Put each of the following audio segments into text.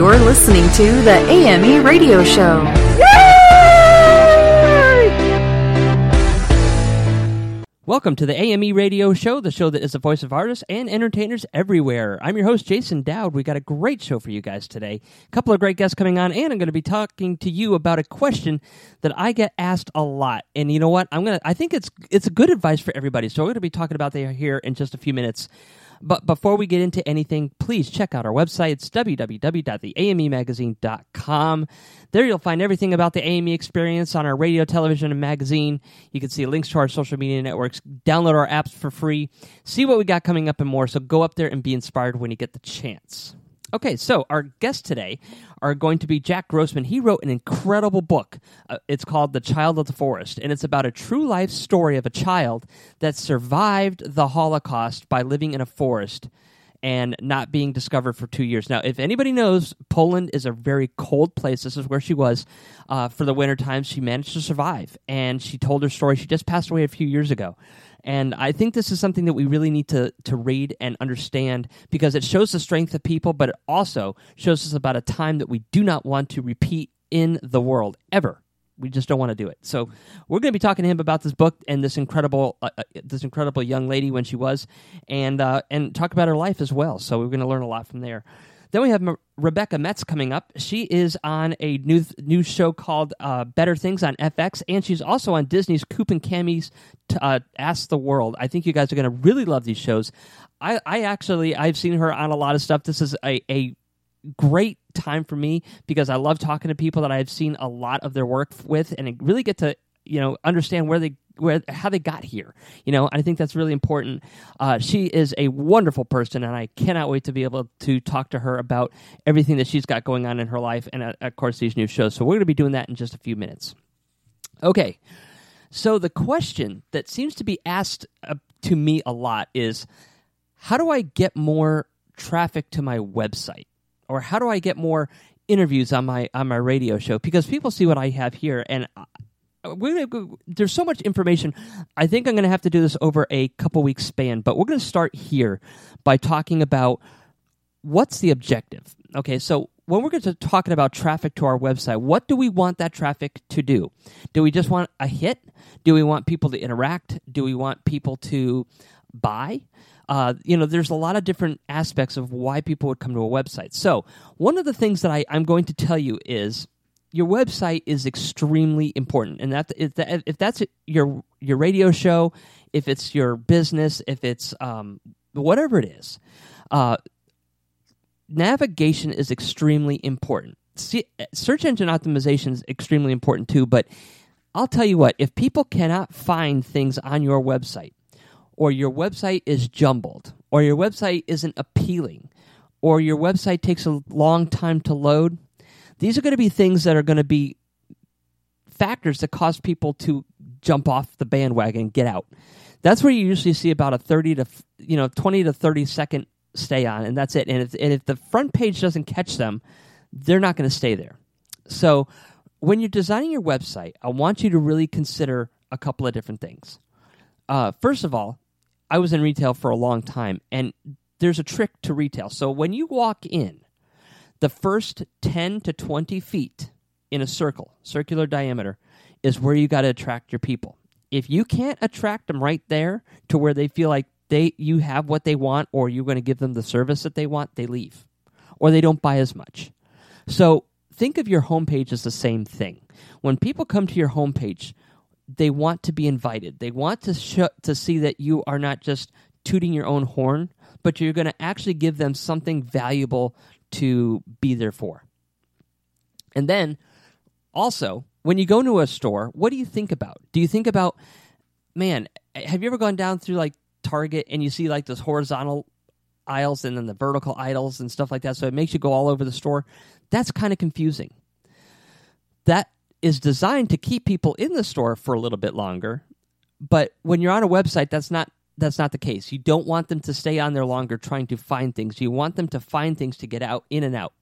You're listening to the AME Radio Show. Welcome to the AME Radio Show, the show that is the voice of artists and entertainers everywhere. I'm your host, Jason Dowd. We got a great show for you guys today. A couple of great guests coming on, and I'm going to be talking to you about a question that I get asked a lot. And you know what? I'm gonna. I think it's it's good advice for everybody. So we're going to be talking about that here in just a few minutes. But before we get into anything, please check out our website. It's www.theamemagazine.com. There you'll find everything about the AME experience on our radio, television, and magazine. You can see links to our social media networks, download our apps for free, see what we got coming up and more. So go up there and be inspired when you get the chance. Okay, so our guests today are going to be Jack Grossman. He wrote an incredible book. Uh, it's called The Child of the Forest, and it's about a true life story of a child that survived the Holocaust by living in a forest and not being discovered for two years. Now, if anybody knows, Poland is a very cold place. This is where she was uh, for the winter times. She managed to survive, and she told her story. She just passed away a few years ago. And I think this is something that we really need to, to read and understand because it shows the strength of people, but it also shows us about a time that we do not want to repeat in the world ever. We just don't want to do it. So we're going to be talking to him about this book and this incredible, uh, uh, this incredible young lady when she was, and uh, and talk about her life as well. So we're going to learn a lot from there. Then we have Rebecca Metz coming up. She is on a new new show called uh, Better Things on FX, and she's also on Disney's Coop and Cami's uh, Ask the World. I think you guys are going to really love these shows. I, I actually I've seen her on a lot of stuff. This is a, a great time for me because I love talking to people that I've seen a lot of their work with, and really get to you know understand where they where how they got here. You know, I think that's really important. Uh, she is a wonderful person, and I cannot wait to be able to talk to her about everything that she's got going on in her life, and uh, of course these new shows. So we're going to be doing that in just a few minutes. Okay, so the question that seems to be asked uh, to me a lot is, how do I get more traffic to my website, or how do I get more interviews on my on my radio show? Because people see what I have here, and gonna there's so much information. I think I'm going to have to do this over a couple weeks span, but we're going to start here by talking about what's the objective. Okay, so when we're going to talking about traffic to our website, what do we want that traffic to do? Do we just want a hit? Do we want people to interact? Do we want people to buy? Uh, you know, there's a lot of different aspects of why people would come to a website. So, one of the things that I, I'm going to tell you is your website is extremely important, and that if, that, if that's your your radio show, if it's your business, if it's um, whatever it is, uh, navigation is extremely important. See, search engine optimization is extremely important too. But I'll tell you what: if people cannot find things on your website, or your website is jumbled, or your website isn't appealing, or your website takes a long time to load these are going to be things that are going to be factors that cause people to jump off the bandwagon and get out. That's where you usually see about a 30 to you know 20 to 30 second stay on and that's it. And if, and if the front page doesn't catch them, they're not going to stay there. So when you're designing your website, I want you to really consider a couple of different things. Uh, first of all, I was in retail for a long time, and there's a trick to retail. So when you walk in, the first 10 to 20 feet in a circle, circular diameter, is where you got to attract your people. If you can't attract them right there to where they feel like they you have what they want or you're going to give them the service that they want, they leave or they don't buy as much. So, think of your homepage as the same thing. When people come to your homepage, they want to be invited. They want to sh- to see that you are not just tooting your own horn, but you're going to actually give them something valuable to be there for. And then also, when you go into a store, what do you think about? Do you think about, man, have you ever gone down through like Target and you see like those horizontal aisles and then the vertical aisles and stuff like that? So it makes you go all over the store. That's kind of confusing. that is designed to keep people in the store for a little bit longer. But when you're on a website, that's not that's not the case. You don't want them to stay on there longer trying to find things. You want them to find things to get out in and out.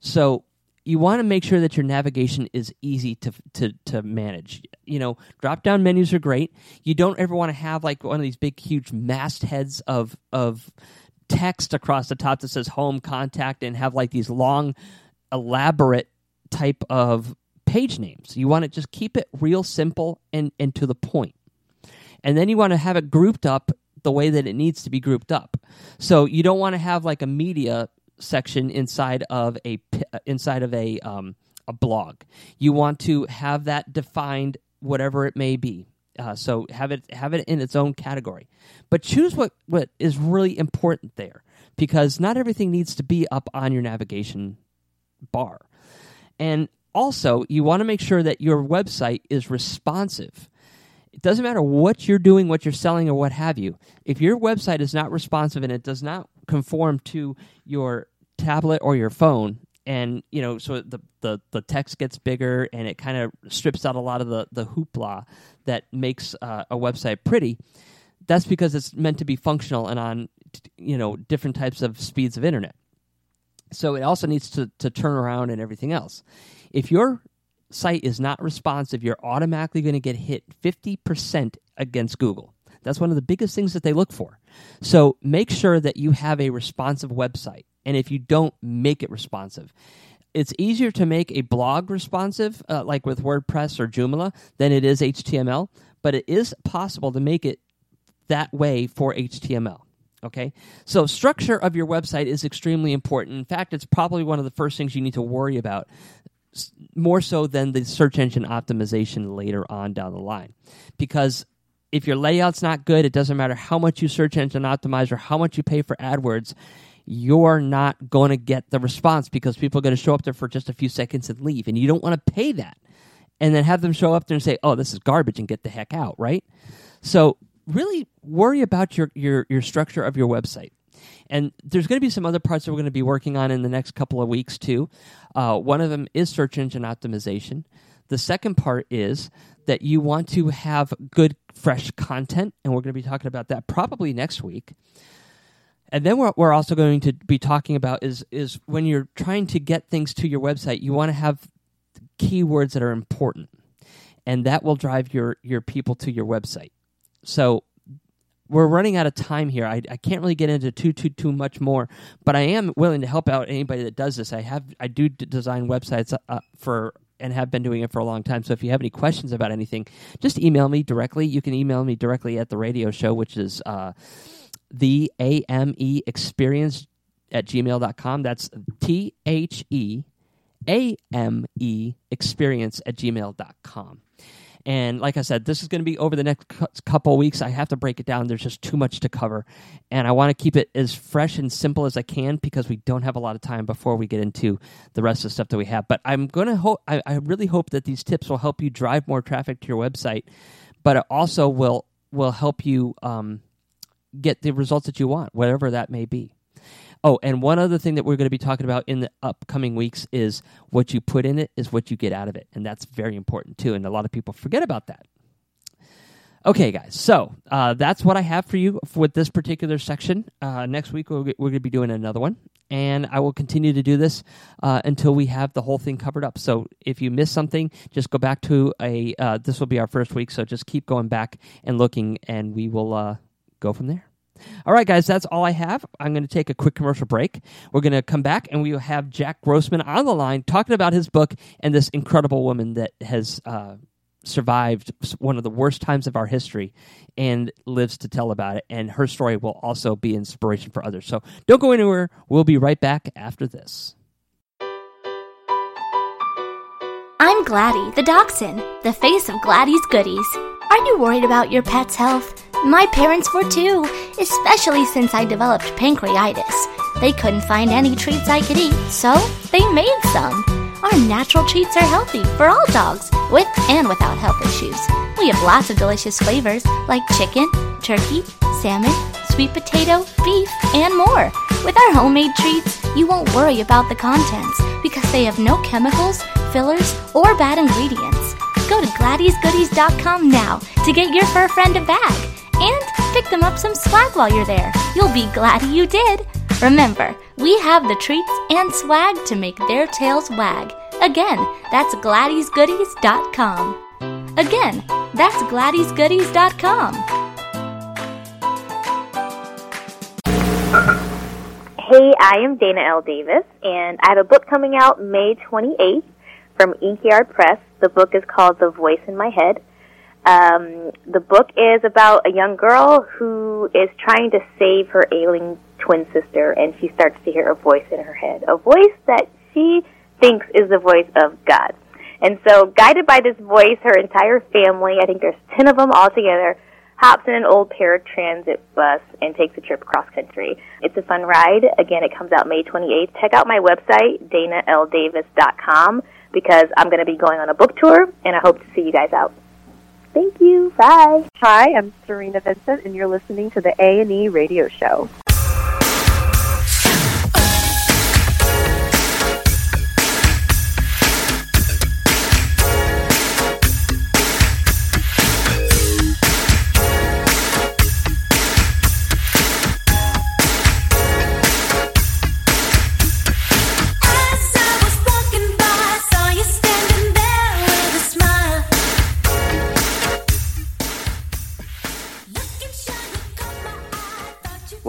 So you want to make sure that your navigation is easy to to to manage. You know, drop down menus are great. You don't ever want to have like one of these big huge mastheads of of text across the top that says home contact and have like these long elaborate type of page names. You want to just keep it real simple and and to the point. And then you want to have it grouped up the way that it needs to be grouped up. So you don't want to have like a media section inside of a uh, inside of a um, a blog. You want to have that defined, whatever it may be. Uh, so have it have it in its own category, but choose what what is really important there, because not everything needs to be up on your navigation bar, and also you want to make sure that your website is responsive. It doesn't matter what you're doing, what you're selling, or what have you. If your website is not responsive and it does not conform to your tablet or your phone, and you know, so the the, the text gets bigger and it kind of strips out a lot of the the hoopla that makes uh, a website pretty. That's because it's meant to be functional and on you know different types of speeds of internet. So it also needs to to turn around and everything else. If your site is not responsive, you're automatically going to get hit 50% against Google. That's one of the biggest things that they look for. So make sure that you have a responsive website. And if you don't, make it responsive. It's easier to make a blog responsive, uh, like with WordPress or Joomla, than it is HTML, but it is possible to make it that way for HTML. Okay, so structure of your website is extremely important. In fact, it's probably one of the first things you need to worry about more so than the search engine optimization later on down the line. Because if your layout's not good, it doesn't matter how much you search engine optimize or how much you pay for AdWords, you're not going to get the response because people are going to show up there for just a few seconds and leave. And you don't want to pay that and then have them show up there and say, oh, this is garbage and get the heck out, right? So really worry about your, your, your structure of your website. And there's going to be some other parts that we're going to be working on in the next couple of weeks too. Uh, one of them is search engine optimization. The second part is that you want to have good, fresh content, and we're going to be talking about that probably next week. And then what we're also going to be talking about is is when you're trying to get things to your website, you want to have keywords that are important, and that will drive your your people to your website. So we're running out of time here. I, I can't really get into too too too much more, but I am willing to help out anybody that does this. I have I do design websites uh, for and have been doing it for a long time. So if you have any questions about anything, just email me directly. You can email me directly at the radio show, which is uh, the AME experience at gmail.com. That's T H E A M E experience at gmail.com. And like I said, this is going to be over the next couple weeks. I have to break it down. There's just too much to cover. And I want to keep it as fresh and simple as I can because we don't have a lot of time before we get into the rest of the stuff that we have. But I'm going to hope, I, I really hope that these tips will help you drive more traffic to your website, but it also will, will help you um, get the results that you want, whatever that may be. Oh, and one other thing that we're going to be talking about in the upcoming weeks is what you put in it is what you get out of it. And that's very important too. And a lot of people forget about that. Okay, guys. So uh, that's what I have for you with this particular section. Uh, next week, we're, we're going to be doing another one. And I will continue to do this uh, until we have the whole thing covered up. So if you miss something, just go back to a. Uh, this will be our first week. So just keep going back and looking, and we will uh, go from there. All right, guys, that's all I have. I'm going to take a quick commercial break. We're going to come back and we will have Jack Grossman on the line talking about his book and this incredible woman that has uh, survived one of the worst times of our history and lives to tell about it. And her story will also be inspiration for others. So don't go anywhere. We'll be right back after this. I'm Gladdy, the dachshund, the face of Gladdy's goodies. Are you worried about your pet's health? My parents were too, especially since I developed pancreatitis. They couldn't find any treats I could eat, so they made some. Our natural treats are healthy for all dogs, with and without health issues. We have lots of delicious flavors like chicken, turkey, salmon, sweet potato, beef, and more. With our homemade treats, you won't worry about the contents because they have no chemicals, fillers, or bad ingredients. Go to GladysGoodies.com now to get your fur friend a bag. And pick them up some swag while you're there. You'll be glad you did. Remember, we have the treats and swag to make their tails wag. Again, that's GladysGoodies.com. Again, that's GladysGoodies.com. Hey, I am Dana L. Davis, and I have a book coming out May 28th from Inkyard Press. The book is called The Voice in My Head. Um, the book is about a young girl who is trying to save her ailing twin sister, and she starts to hear a voice in her head, a voice that she thinks is the voice of God. And so, guided by this voice, her entire family, I think there's 10 of them all together, hops in an old paratransit bus and takes a trip cross country. It's a fun ride. Again, it comes out May 28th. Check out my website, danaldavis.com, because I'm going to be going on a book tour, and I hope to see you guys out. Thank you. Bye. Hi, I'm Serena Vincent, and you're listening to the AME Radio Show.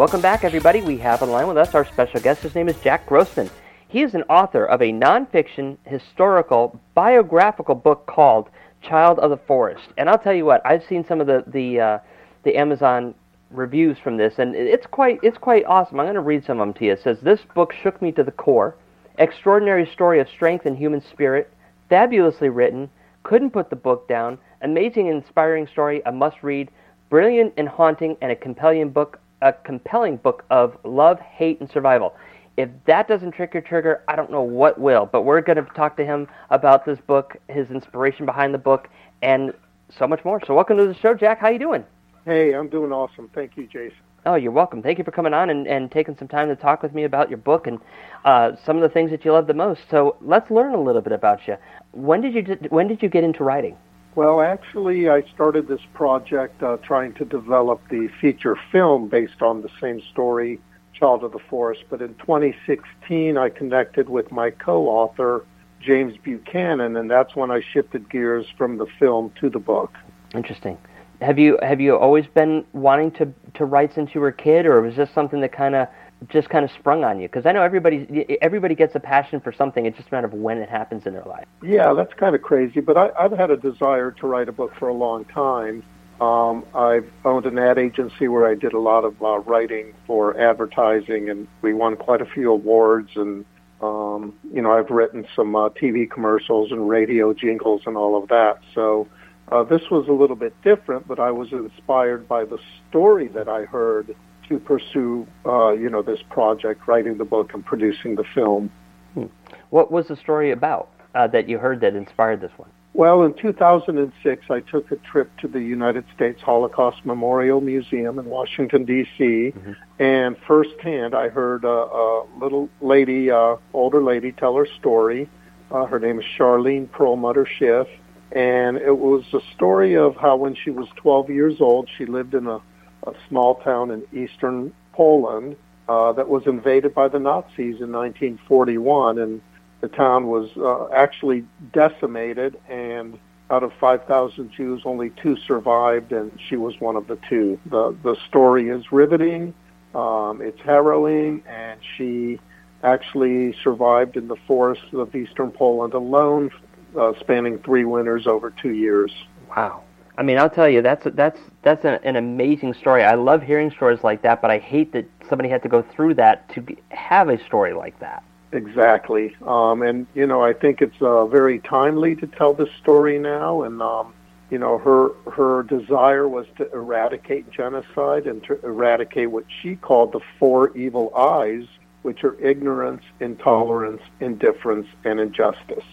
Welcome back, everybody. We have on line with us our special guest. His name is Jack Grossman. He is an author of a nonfiction, historical, biographical book called Child of the Forest. And I'll tell you what, I've seen some of the the uh, the Amazon reviews from this, and it's quite it's quite awesome. I'm going to read some of them to you. It says this book shook me to the core. Extraordinary story of strength and human spirit. Fabulously written. Couldn't put the book down. Amazing and inspiring story. A must read. Brilliant and haunting, and a compelling book a compelling book of love, hate, and survival. If that doesn't trick your trigger, I don't know what will. But we're going to talk to him about this book, his inspiration behind the book, and so much more. So welcome to the show, Jack. How you doing? Hey, I'm doing awesome. Thank you, Jason. Oh, you're welcome. Thank you for coming on and, and taking some time to talk with me about your book and uh, some of the things that you love the most. So let's learn a little bit about you. When did you when did you get into writing? Well, actually, I started this project uh, trying to develop the feature film based on the same story, Child of the Forest. But in 2016, I connected with my co-author, James Buchanan, and that's when I shifted gears from the film to the book. Interesting. Have you have you always been wanting to to write since you were a kid, or was this something that kind of just kind of sprung on you? Because I know everybody everybody gets a passion for something. It's just a matter of when it happens in their life. Yeah, that's kind of crazy. But I, I've had a desire to write a book for a long time. Um, I've owned an ad agency where I did a lot of uh, writing for advertising, and we won quite a few awards. And um, you know, I've written some uh, TV commercials and radio jingles and all of that. So. Uh, this was a little bit different, but I was inspired by the story that I heard to pursue, uh, you know, this project, writing the book and producing the film. Hmm. What was the story about uh, that you heard that inspired this one? Well, in 2006, I took a trip to the United States Holocaust Memorial Museum in Washington, D.C., mm-hmm. and firsthand I heard a, a little lady, uh, older lady, tell her story. Uh, her name is Charlene Perlmutter Schiff, and it was a story of how when she was 12 years old, she lived in a a small town in eastern Poland uh, that was invaded by the Nazis in 1941, and the town was uh, actually decimated. And out of 5,000 Jews, only two survived, and she was one of the two. the The story is riveting. Um, it's harrowing, and she actually survived in the forests of eastern Poland alone, uh, spanning three winters over two years. Wow. I mean, I'll tell you, that's that's that's an, an amazing story. I love hearing stories like that, but I hate that somebody had to go through that to have a story like that. Exactly, um, and you know, I think it's uh, very timely to tell this story now. And um, you know, her her desire was to eradicate genocide and to eradicate what she called the four evil eyes, which are ignorance, intolerance, indifference, and injustice.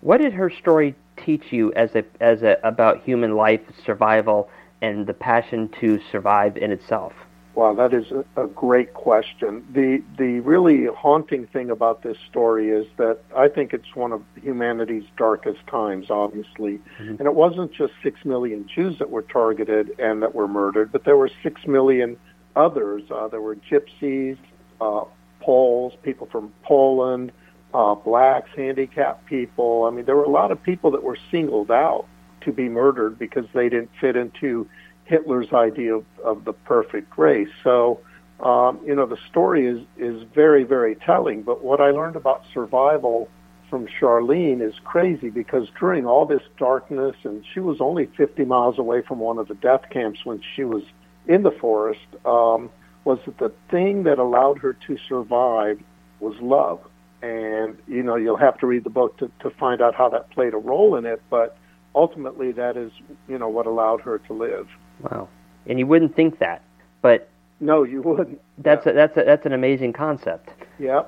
What did her story teach you as a as a about human life survival and the passion to survive in itself? Wow, that is a, great question. The the really haunting thing about this story is that I think it's one of humanity's darkest times, obviously. Mm-hmm. And it wasn't just six million Jews that were targeted and that were murdered, but there were six million others. Uh, there were gypsies, uh, Poles, people from Poland, uh, blacks, handicapped people. I mean, there were a lot of people that were singled out to be murdered because they didn't fit into Hitler's idea of, of the perfect race. So, um, you know, the story is is very very telling. But what I learned about survival from Charlene is crazy because during all this darkness, and she was only 50 miles away from one of the death camps when she was in the forest, um, was that the thing that allowed her to survive was love. And you know, you'll have to read the book to, to find out how that played a role in it, but ultimately that is, you know, what allowed her to live. Wow. And you wouldn't think that, but no, you wouldn't. That's yeah. a, that's a, that's an amazing concept. Yeah.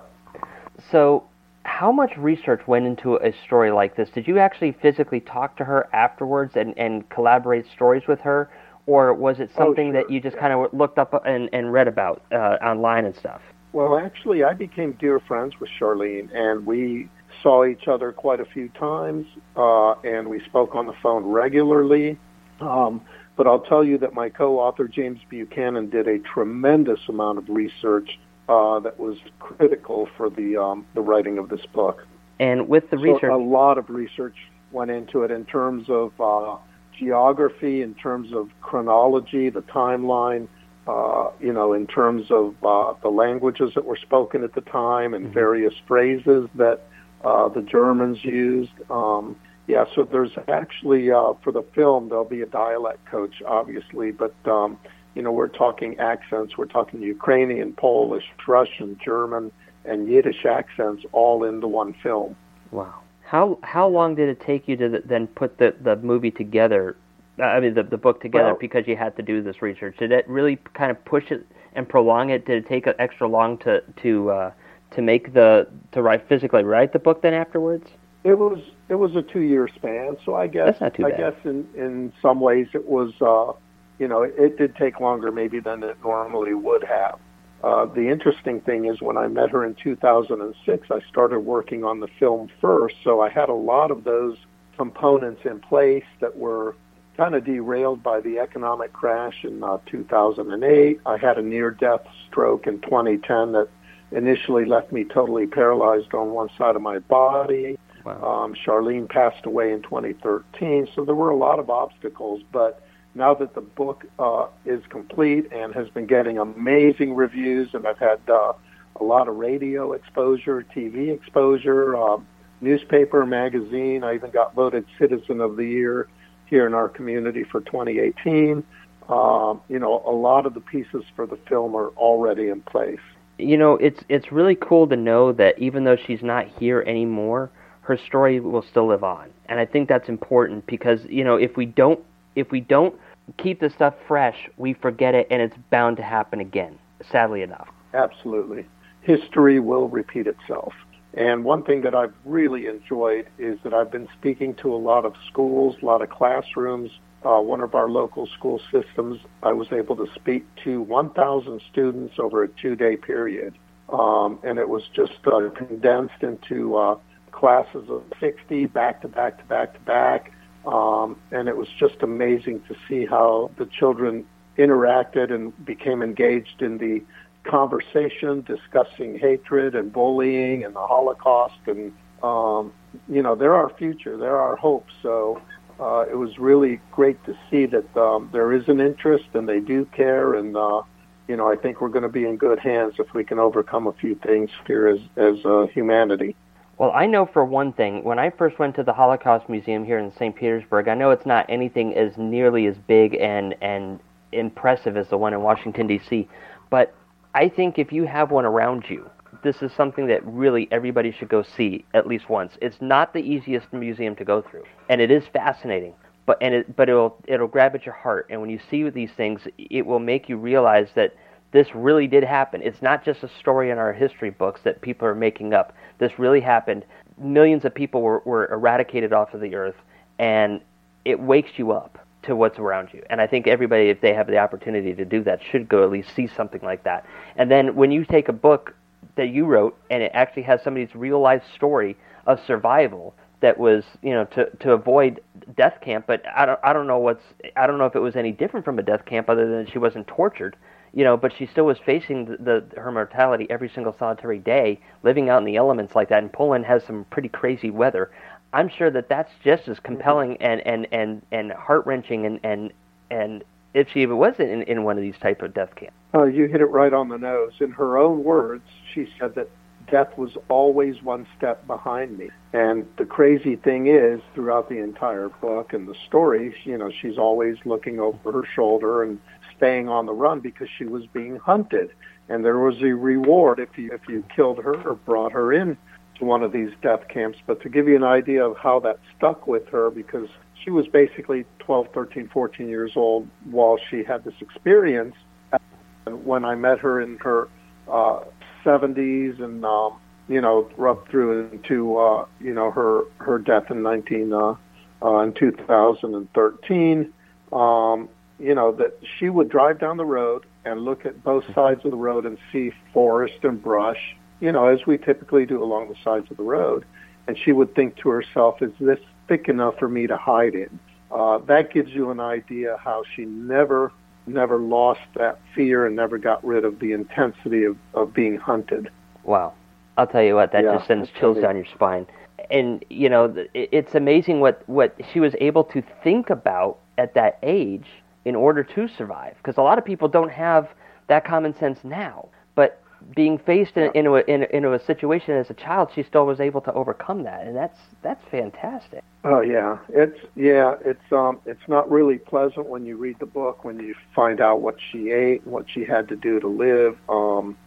So, how much research went into a story like this? Did you actually physically talk to her afterwards and, and collaborate stories with her, or was it oh, something oh, sure. that you just yeah. kind of looked up and, and read about uh, online and stuff? Well, actually, I became dear friends with Charlene, and we saw each other quite a few times, uh, and we spoke on the phone regularly. Um, but I'll tell you that my co-author James Buchanan did a tremendous amount of research uh, that was critical for the um, the writing of this book. And with the so research, a lot of research went into it in terms of uh, geography, in terms of chronology, the timeline. Uh, you know, in terms of uh, the languages that were spoken at the time and mm-hmm. various phrases that uh, the Germans used. Um, yeah, so there's actually uh, for the film there'll be a dialect coach, obviously, but um, you know we're talking accents. We're talking Ukrainian, Polish, Russian, German, and Yiddish accents all into one film. Wow. How how long did it take you to the, then put the the movie together? I mean the the book together well, because you had to do this research. Did it really kind of push it and prolong it? Did it take extra long to to uh, to make the to write physically write the book then afterwards? It was it was a two year span, so I guess I bad. guess in in some ways it was uh, you know it, it did take longer maybe than it normally would have. Uh, the interesting thing is when I met her in 2006, I started working on the film first, so I had a lot of those components in place that were kind of derailed by the economic crash in uh, 2008. I had a near death stroke in 2010 that initially left me totally paralyzed on one side of my body. Wow. Um, Charlene passed away in 2013, so there were a lot of obstacles. But now that the book uh, is complete and has been getting amazing reviews, and I've had uh, a lot of radio exposure, TV exposure, uh, newspaper, magazine. I even got voted Citizen of the Year here in our community for 2018. Um, you know, a lot of the pieces for the film are already in place. You know, it's it's really cool to know that even though she's not here anymore, her story will still live on. And I think that's important because, you know, if we don't if we don't keep the stuff fresh, we forget it and it's bound to happen again, sadly enough. Absolutely. History will repeat itself. And one thing that I've really enjoyed is that I've been speaking to a lot of schools, a lot of classrooms. Uh, one of our local school systems, I was able to speak to 1,000 students over a two-day period. Um, and it was just uh, condensed into uh, classes of 60 back to back to back to back. Um, and it was just amazing to see how the children interacted and became engaged in the conversation, discussing hatred and bullying and the Holocaust. And, um, you know, they're our future, they're our hope. So uh, it was really great to see that um, there is an interest and they do care. And, uh, you know, I think we're going to be in good hands if we can overcome a few things here as, as uh, humanity. Well, I know for one thing, when I first went to the Holocaust Museum here in St. Petersburg, I know it's not anything as nearly as big and and impressive as the one in Washington D.C., but I think if you have one around you, this is something that really everybody should go see at least once. It's not the easiest museum to go through, and it is fascinating. But and it but it'll it'll grab at your heart, and when you see these things, it will make you realize that this really did happen. It's not just a story in our history books that people are making up. This really happened. Millions of people were, were eradicated off of the earth, and it wakes you up. To what's around you. And I think everybody, if they have the opportunity to do that, should go at least see something like that. And then when you take a book that you wrote and it actually has somebody's real life story of survival that was, you know, to to avoid death camp, but I don't I don't know what's I don't know if it was any different from a death camp other than she wasn't tortured. You know, but she still was facing the, the her mortality every single solitary day, living out in the elements like that. And Poland has some pretty crazy weather. I'm sure that that's just as mm-hmm. compelling and and and and heart wrenching and and and if she even was in in one of these type of death camps. Oh, you hit it right on the nose. In her own words, she said that death was always one step behind me. And the crazy thing is, throughout the entire book and the story, you know, she's always looking over her shoulder and staying on the run because she was being hunted. And there was a reward if you if you killed her or brought her in to one of these death camps. But to give you an idea of how that stuck with her, because she was basically 12, 13, 14 years old while she had this experience. And when I met her in her uh, 70s and um, you know up through into uh, you know her her death in 19 uh, uh, in 2013, um, you know that she would drive down the road and look at both sides of the road and see forest and brush, you know, as we typically do along the sides of the road. And she would think to herself, "Is this thick enough for me to hide in?" Uh, that gives you an idea how she never never lost that fear and never got rid of the intensity of, of being hunted. Wow. I'll tell you what, that Yeah, just sends chills down your spine. And, you know, it's amazing what, what she was able to think about at that age in order to survive. Because a lot of people don't have that common sense now. Being faced in, into, a, in, a- into a situation as a child, she still was able to overcome that. And that's, that's fantastic. Oh yeah, it's yeah, it's um, it's not really pleasant when you read the book when you find out what she ate and what she had to do to live. Um,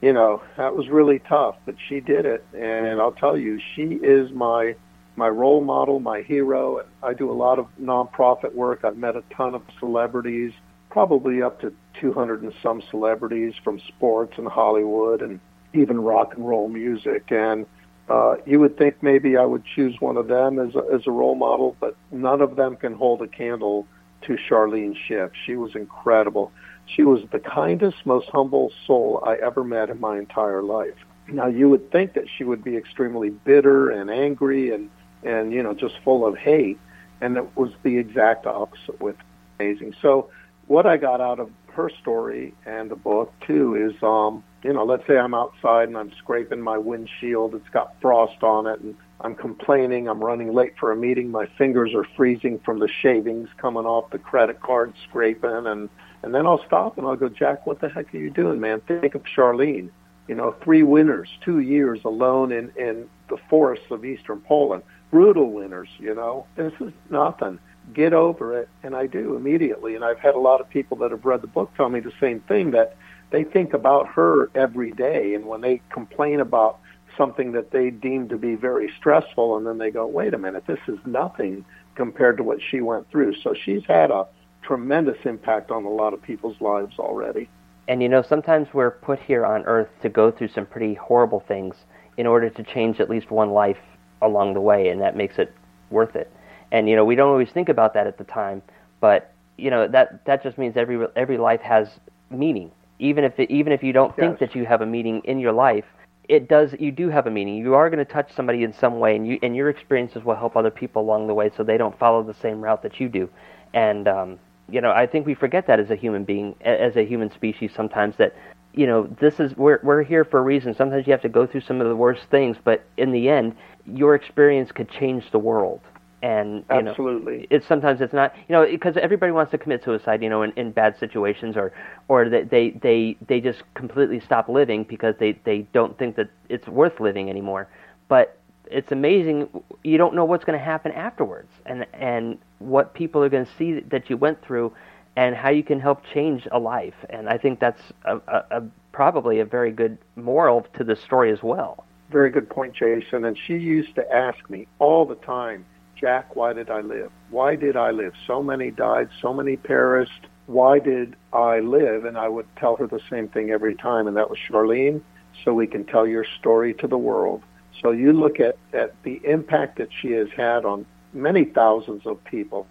you know, that was really tough, but she did it, and I'll tell you, she is my my role model, my hero. I do a lot of nonprofit work. I've met a ton of celebrities, probably up to 200 and some celebrities from sports and Hollywood and even rock and roll music, and uh, you would think maybe I would choose one of them as a, as a role model, but none of them can hold a candle to Charlene Schiff. She was incredible. She was the kindest, most humble soul I ever met in my entire life. Now you would think that she would be extremely bitter and angry and and you know just full of hate, and it was the exact opposite with amazing. So what I got out of her story and the book too is um you know let's say I'm outside and I'm scraping my windshield it's got frost on it and I'm complaining I'm running late for a meeting my fingers are freezing from the shavings coming off the credit card scraping and and then I'll stop and I'll go Jack what the heck are you doing man? Think of Charlene. You know three winters two years alone in in the forests of eastern Poland. Brutal winters you know? This is nothing get over it and I do immediately. And I've had a lot of people that have read the book tell me the same thing that they think about her every day and when they complain about something that they deem to be very stressful and then they go wait a minute this is nothing compared to what she went through. So she's had a tremendous impact on a lot of people's lives already. And you know, sometimes we're put here on Earth to go through some pretty horrible things in order to change at least one life along the way, and that makes it worth it. And you know, we don't always think about that at the time, but you know that that just means every every life has meaning. Even if it, even if you don't think that you have a meaning in your life, it does. You do have a meaning. You are going to touch somebody in some way, and you and your experiences will help other people along the way, so they don't follow the same route that you do. And um, you know, I think we forget that as a human being, as a human species, sometimes that you know this is we're we're here for a reason. Sometimes you have to go through some of the worst things, but in the end, your experience could change the world. And you know, absolutely. it's sometimes it's not you know because everybody wants to commit suicide you know in, in bad situations or or that they they they just completely stop living because they they don't think that it's worth living anymore. But it's amazing you don't know what's going to happen afterwards and and what people are going to see that you went through and how you can help change a life. And i think that's a, a, a probably a very good moral to the story as well. Very good point, Jason. And she used to ask me all the time, Jack, why did I live? Why did I live? So many died, so many perished. Why did I live? And I would tell her the same thing every time, and that was Charlene, so we can tell your story to the world. So you look at, at the impact that she has had on many thousands of people.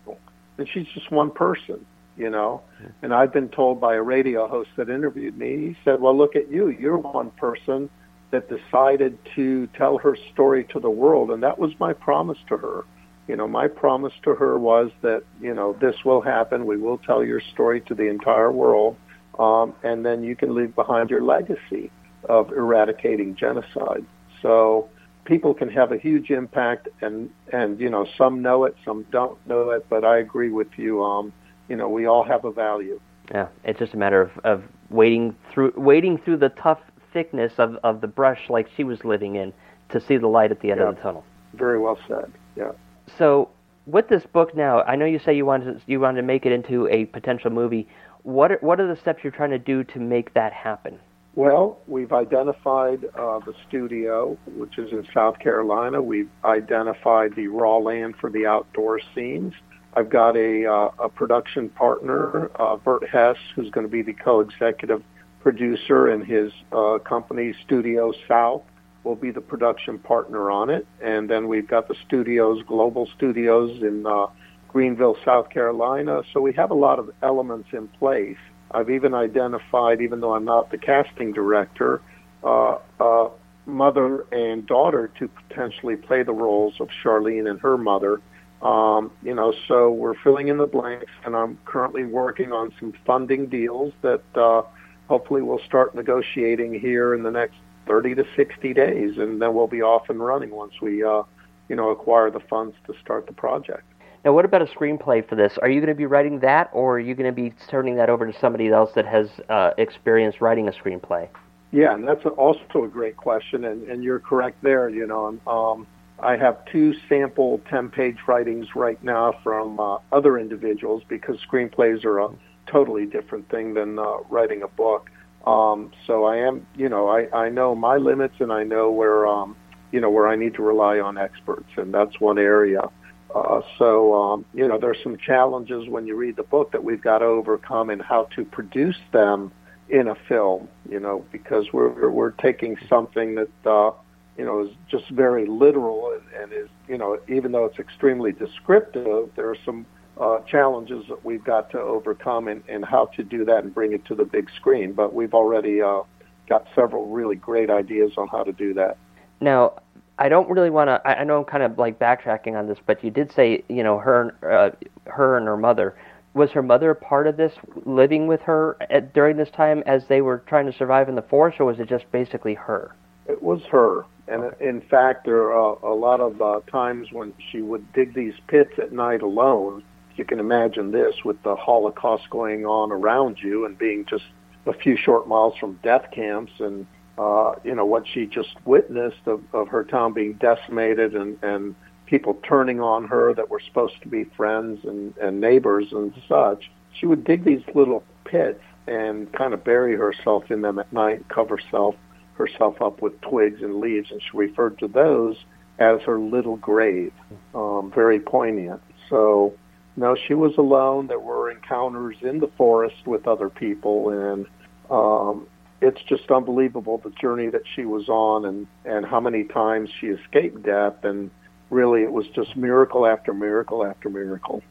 and she's just one person, you know. And I've been told by a radio host that interviewed me, he said, "Well, look at you. You're one person that decided to tell her story to the world, and that was my promise to her." You know, my promise to her was that, you know, this will happen. We will tell your story to the entire world. Um, and then you can leave behind your legacy of eradicating genocide. So people can have a huge impact and, and, you know, some know it, some don't know it, but I agree with you. Um, you know, we all have a value. Yeah, it's just a matter of, of wading through wading through the tough thickness of, of the brush like she was living in to see the light at the end Yeah. of the tunnel. Very well said. Yeah. So with this book now, I know you say you wanted to, you wanted to make it into a potential movie. What are, what are the steps you're trying to do to make that happen? Well, we've identified uh, the studio, which is in South Carolina. We've identified the raw land for the outdoor scenes. I've got a, uh, a production partner, uh, Bert Hess, who's going to be the co-executive producer, in his uh, company, Studio South, will be the production partner on it. And then we've got the studios, global studios in uh, Greenville, South Carolina. So we have a lot of elements in place. I've even identified, even though I'm not the casting director, uh, uh, mother and daughter to potentially play the roles of Charlene and her mother. Um, you know, so we're filling in the blanks, and I'm currently working on some funding deals that uh, hopefully we'll start negotiating here in the next 30 to 60 days, and then we'll be off and running once we, uh, you know, acquire the funds to start the project. Now, what about a screenplay for this? Are you going to be writing that, or are you going to be turning that over to somebody else that has uh, experience writing a screenplay? Yeah, and that's also a great question, and, and you're correct there. You know, um, I have two sample 10-page writings right now from uh, other individuals because screenplays are a totally different thing than uh, writing a book. Um, so I am, you know, I, I know my limits and I know where, um, you know, where I need to rely on experts, and that's one area. Uh, so, um, you know, there's some challenges when you read the book that we've got to overcome and how to produce them in a film, you know, because we're, we're taking something that, uh, you know, is just very literal and, and is, you know, even though it's extremely descriptive, there are some uh, challenges that we've got to overcome and, in how to do that and bring it to the big screen. But we've already uh, got several really great ideas on how to do that. Now, I don't really want to. I I know I'm kind of like backtracking on this, but you did say, you know, her, uh, her and her mother. Was her mother a part of this, living with her at, during this time as they were trying to survive in the forest, or was it just basically her? It was her. And in fact, there are a lot of uh, times when she would dig these pits at night alone. You can imagine this with the Holocaust going on around you and being just a few short miles from death camps and, uh, you know, what she just witnessed of, of her town being decimated and, and people turning on her that were supposed to be friends and, and neighbors and such. She would dig these little pits and kind of bury herself in them at night, cover herself herself up with twigs and leaves, and she referred to those as her little grave. Um, very poignant. So, no, she was alone. There were encounters in the forest with other people, and um, it's just unbelievable the journey that she was on, and and how many times she escaped death, and really it was just miracle after miracle after miracle.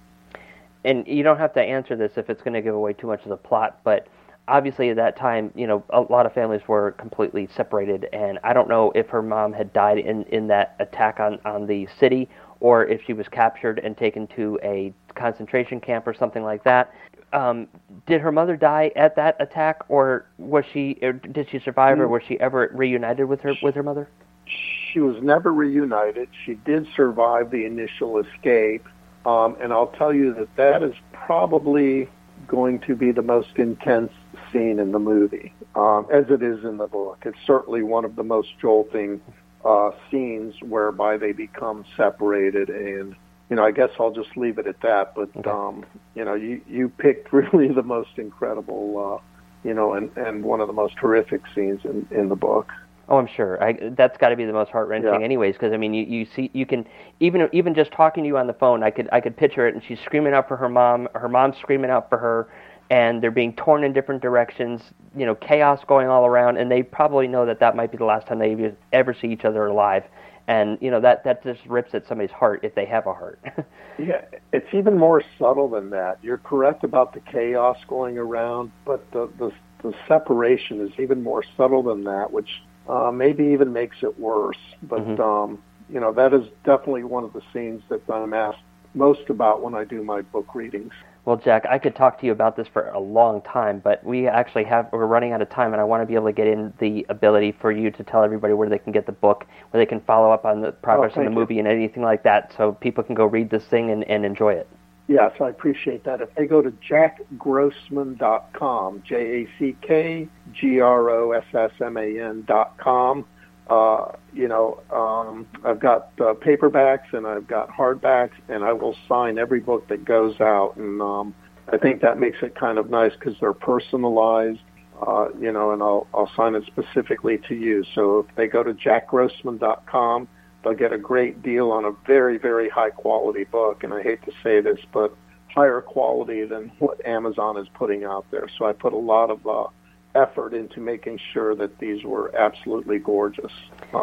And you don't have to answer this if it's going to give away too much of the plot, but obviously at that time, you know, a lot of families were completely separated, and I don't know if her mom had died in in that attack on on the city, or if she was captured and taken to a concentration camp or something like that. Um, did her mother die at that attack, or was she? Or did she survive, or was she ever reunited with her with her mother? She was never reunited. She did survive the initial escape, um, and I'll tell you that that is probably going to be the most intense scene in the movie, um, as it is in the book. It's certainly one of the most jolting uh, scenes whereby they become separated, and you know, I guess I'll just leave it at that. But Okay. um, you know, you you picked really the most incredible, uh, you know, and and one of the most horrific scenes in in the book. Oh, I'm sure. I, that's got to be the most heart wrenching, Yeah. anyways. Because I mean, you, you see, you can even even just talking to you on the phone, I could I could picture it, and she's screaming out for her mom, her mom's screaming out for her, and they're being torn in different directions. You know, chaos going all around, and they probably know that that might be the last time they ever- ever see each other alive. And you know that that just rips at somebody's heart if they have a heart. yeah, it's even more subtle than that. You're correct about the chaos going around, but the the, the separation is even more subtle than that, which uh, maybe even makes it worse. But mm-hmm. um, you know that is definitely one of the scenes that I'm asked most about when I do my book readings. Well, Jack, I could talk to you about this for a long time, but we actually have we're running out of time, and I want to be able to get in the ability for you to tell everybody where they can get the book, where they can follow up on the progress oh, of the movie, you. and anything like that, so people can go read this thing and, and enjoy it. Yes, I appreciate that. If they go to jackgrossman.com, J A C K G R O S S M A N dot com, uh, you know, um, I've got uh, paperbacks and I've got hardbacks, and I will sign every book that goes out. And um, I think that makes it kind of nice because they're personalized, uh, you know, and I'll, I'll sign it specifically to you. So if they go to jackgrossman.com, they'll get a great deal on a very, very high quality book. And I hate to say this, but higher quality than what Amazon is putting out there. So I put a lot of uh, effort into making sure that these were absolutely gorgeous.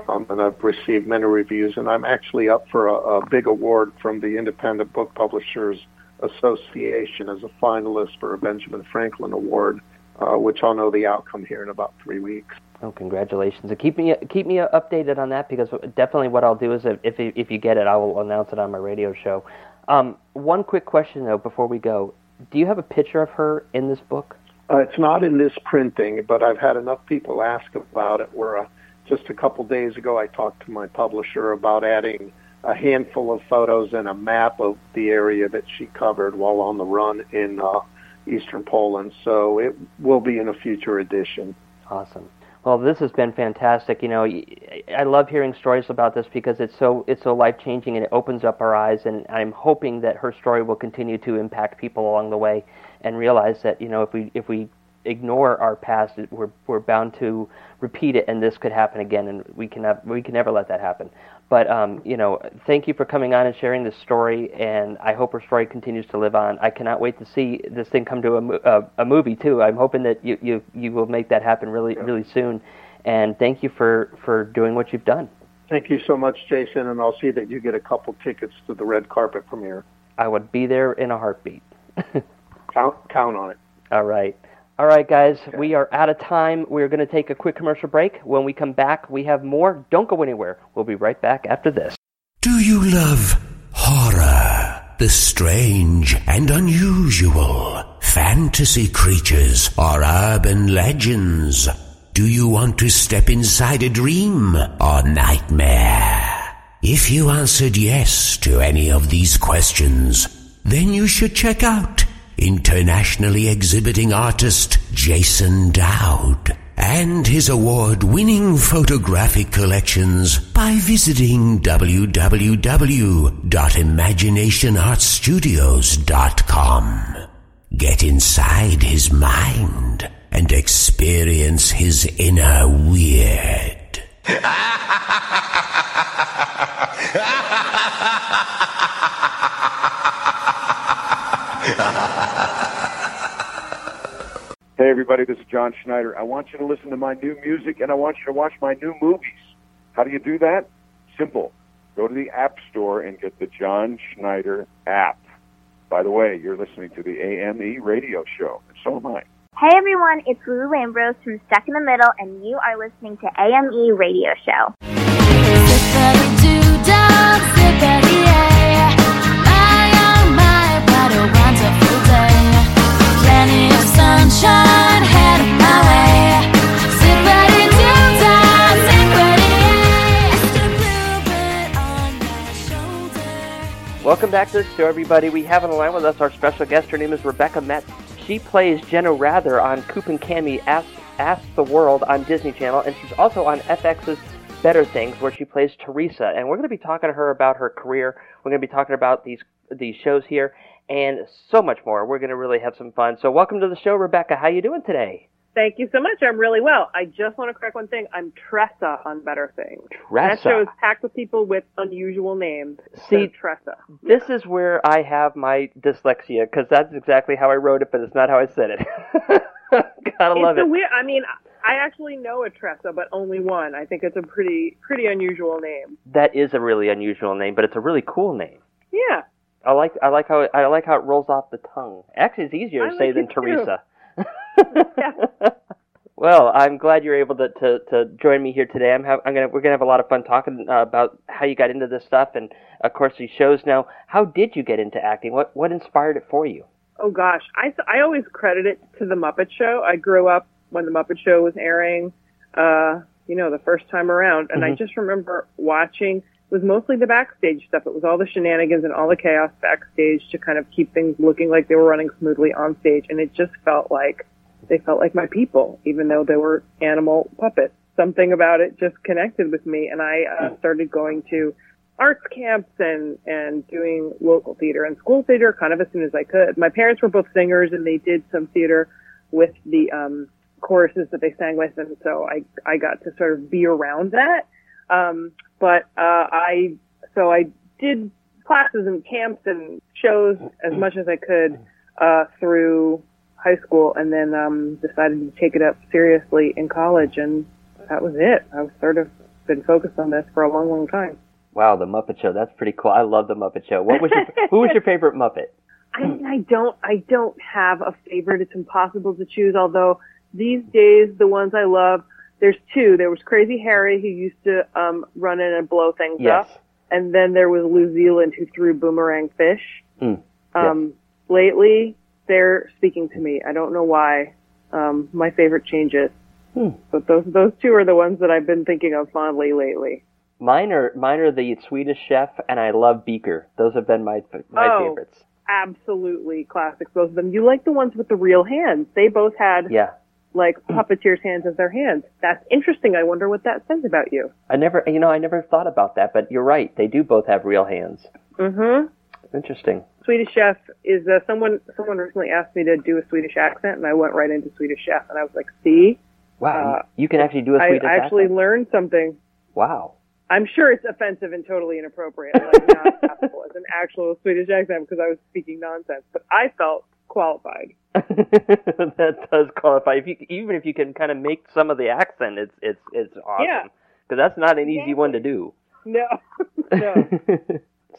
Um, and I've received many reviews, and I'm actually up for a, a big award from the Independent Book Publishers Association as a finalist for a Benjamin Franklin Award, uh, which I'll know the outcome here in about three weeks. Oh, congratulations! And keep me keep me updated on that because definitely what I'll do is if if, if you get it, I will announce it on my radio show. Um, one quick question though before we go: Do you have a picture of her in this book? Uh, it's not in this printing, but I've had enough people ask about it. Where uh, just a couple days ago, I talked to my publisher about adding a handful of photos and a map of the area that she covered while on the run in uh, eastern Poland. So it will be in a future edition. Awesome. Well, this has been fantastic. You know, I love hearing stories about this because it's so it's so life changing and it opens up our eyes. And I'm hoping that her story will continue to impact people along the way and realize that you know if we if we ignore our past, we're we're bound to repeat it, and this could happen again, and we can have, we can never let that happen. But um, you know, thank you for coming on and sharing this story, and I hope her story continues to live on. I cannot wait to see this thing come to a, a, a movie too. I'm hoping that you, you you will make that happen really really soon. And thank you for for doing what you've done. Thank you so much, Jason, and I'll see that you get a couple tickets to the red carpet premiere. I would be there in a heartbeat. Count, count on it. All right. All right, guys, okay. we are out of time. We're going to take a quick commercial break. When we come back, we have more. Don't go anywhere. We'll be right back after this. Do you love horror, the strange and unusual, fantasy creatures, or urban legends? Do you want to step inside a dream or nightmare? If you answered yes to any of these questions, then you should check out internationally exhibiting artist Jason Dowd and his award-winning photographic collections by visiting www.imaginationartstudios.com. Get inside his mind and experience his inner weird. Hey, everybody, this is John Schneider. I want you to listen to my new music and I want you to watch my new movies. How do you do that? Simple. Go to the App Store and get the John Schneider app. By the way, you're listening to the AME radio show, and so am I. Hey everyone, it's Lulu Ambrose from Stuck in the Middle, and you are listening to AME Radio Show. Welcome back to the show, everybody. We have on the line with us our special guest. Her name is Rebecca Metz. She plays Jenna Rather on Coop and Cami Ask, Ask the World on Disney Channel, and she's also on FX's Better Things, where she plays Teresa. And we're going to be talking to her about her career. We're going to be talking about these these shows here and so much more. We're going to really have some fun. So, welcome to the show, Rebecca. How you doing today? Thank you so much. I'm really well. I just want to correct one thing. I'm Tressa on Better Things. Tressa. That show is packed with people with unusual names. See, Tressa. This is where I have my dyslexia because that's exactly how I wrote it, but it's not how I said it. Gotta it's love it. Weird, I mean, I actually know a Tressa, but only one. I think it's a pretty pretty unusual name. That is a really unusual name, but it's a really cool name. Yeah. I like I like how it, I like how it rolls off the tongue. Actually, it's easier to I say like than Teresa. too. Teresa. Well, I'm glad you're able to, to, to join me here today. I'm, have, I'm gonna we're gonna have a lot of fun talking uh, about how you got into this stuff, and of course these shows. Now, how did you get into acting? What what inspired it for you? Oh gosh, I I always credit it to the Muppet Show. I grew up when the Muppet Show was airing, uh, you know, the first time around, and I Mhm. just remember watching. It was mostly the backstage stuff. It was all the shenanigans and all the chaos backstage to kind of keep things looking like they were running smoothly on stage, and it just felt like they felt like my people, even though they were animal puppets. Something about it just connected with me, and I uh, started going to arts camps and and doing local theater and school theater kind of as soon as I could. My parents were both singers, and they did some theater with the um, choruses that they sang with, and so I I got to sort of be around that. Um, but uh, I so I did classes and camps and shows as much as I could uh, through high school, and then um, decided to take it up seriously in college, and that was it. I've sort of been focused on this for a long, long time. Wow, the Muppet Show. That's pretty cool. I love the Muppet Show. What was your who was your favorite Muppet? I, I don't I don't have a favorite. It's impossible to choose. Although these days the ones I love, there's two. There was Crazy Harry who used to um, run in and blow things Yes. up, and then there was New Zealand who threw boomerang fish. Mm. Um, Lately, they're speaking to me. I don't know why. Um, my favorite changes, Hmm. but those those two are the ones that I've been thinking of fondly lately. Mine are mine are the Swedish Chef, and I love Beaker. Those have been my my Oh. favorites. Absolutely classics, both of them. You like the ones with the real hands? They both had Yeah. like puppeteers' hands as their hands. That's interesting. I wonder what that says about you. I never, you know, I never thought about that, but you're right. They do both have real hands. Mm-hmm. Interesting. Swedish Chef is uh, someone. Someone recently asked me to do a Swedish accent, and I went right into Swedish Chef, and I was like, "See, Wow, Uh, you can actually do a Swedish accent. I actually accent. learned something." Wow. I'm sure it's offensive and totally inappropriate, like not passable as an actual Swedish accent because I was speaking nonsense. But I felt qualified. that does qualify. If you, even if you can kind of make some of the accent, it's it's it's awesome. Yeah. Because that's not an easy one to do. No, no.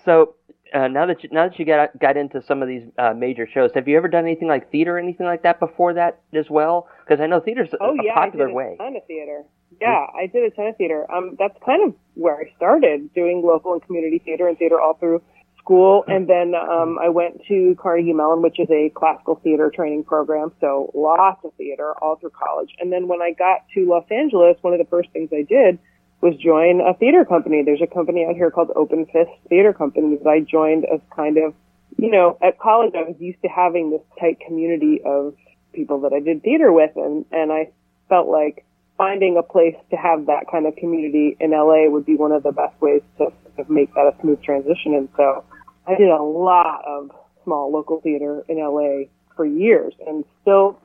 So uh, now that you, now that you got got into some of these uh, major shows, have you ever done anything like theater or anything like that before that as well? Because I know theater's a, Oh a yeah, popular I did a way. ton of theater. Yeah, I did a ton of theater. Um, that's kind of where I started doing local and community theater and theater all through school, and then um, I went to Carnegie Mellon, which is a classical theater training program. So lots of theater all through college. And then when I got to Los Angeles, one of the first things I did was join a theater company. There's a company out here called Open Fist Theater Company that I joined as kind of, you know, at college I was used to having this tight community of people that I did theater with, and and I felt like finding a place to have that kind of community in LA would be one of the best ways to, to make that a smooth transition. And so I did a lot of small local theater in LA for years and still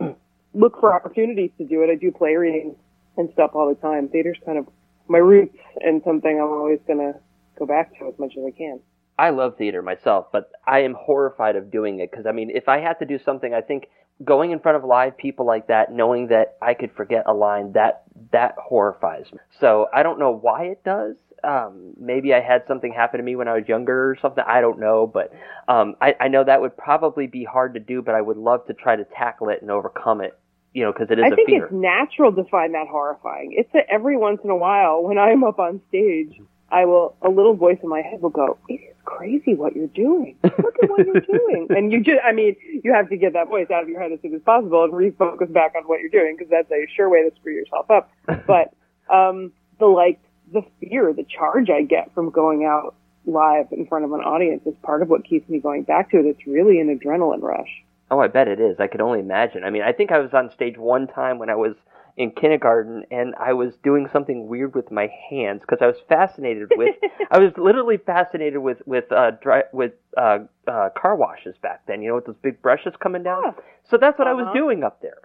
look for opportunities to do it. I do play readings and stuff all the time. Theater's kind of my roots and something I'm always going to go back to as much as I can. I love theater myself, but I am horrified of doing it because I mean, if I had to do something, I think going in front of live people like that, knowing that I could forget a line, that that horrifies me. So I don't know why it does. Um, maybe I had something happen to me when I was younger or something. I don't know, but um, I, I know that would probably be hard to do. But I would love to try to tackle it and overcome it. You know, because it is I think fear. it's natural to find that horrifying. It's that every once in a while when I'm up on stage, I will, a little voice in my head will go, it is crazy what you're doing. Look at what you're doing. And you just, I mean, you have to get that voice out of your head as soon as possible and refocus back on what you're doing because that's a sure way to screw yourself up. But, um, the like, the fear, the charge I get from going out live in front of an audience is part of what keeps me going back to it. It's really an adrenaline rush. Oh, I bet it is. I could only imagine. I mean, I think I was on stage one time when I was in kindergarten and I was doing something weird with my hands because I was fascinated with I was literally fascinated with with uh dry, with uh uh car washes back then, you know, with those big brushes coming down. So that's what I was Uh-huh. doing up there.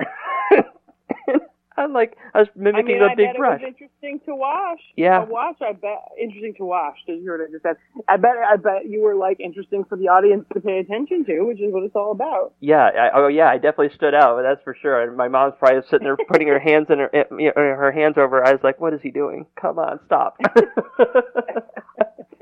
I'm like I was I mimicking mean, a I big bet brush. it was interesting to watch. Yeah. To watch, I bet interesting to watch. Did you hear what I just said? I bet, I bet you were like interesting for the audience to pay attention to, which is what it's all about. Yeah, I, oh yeah, I definitely stood out. That's for sure. And my mom's probably sitting there putting her hands in her eh, you know, her hands over her eyes, like, "What is he doing? Come on, stop."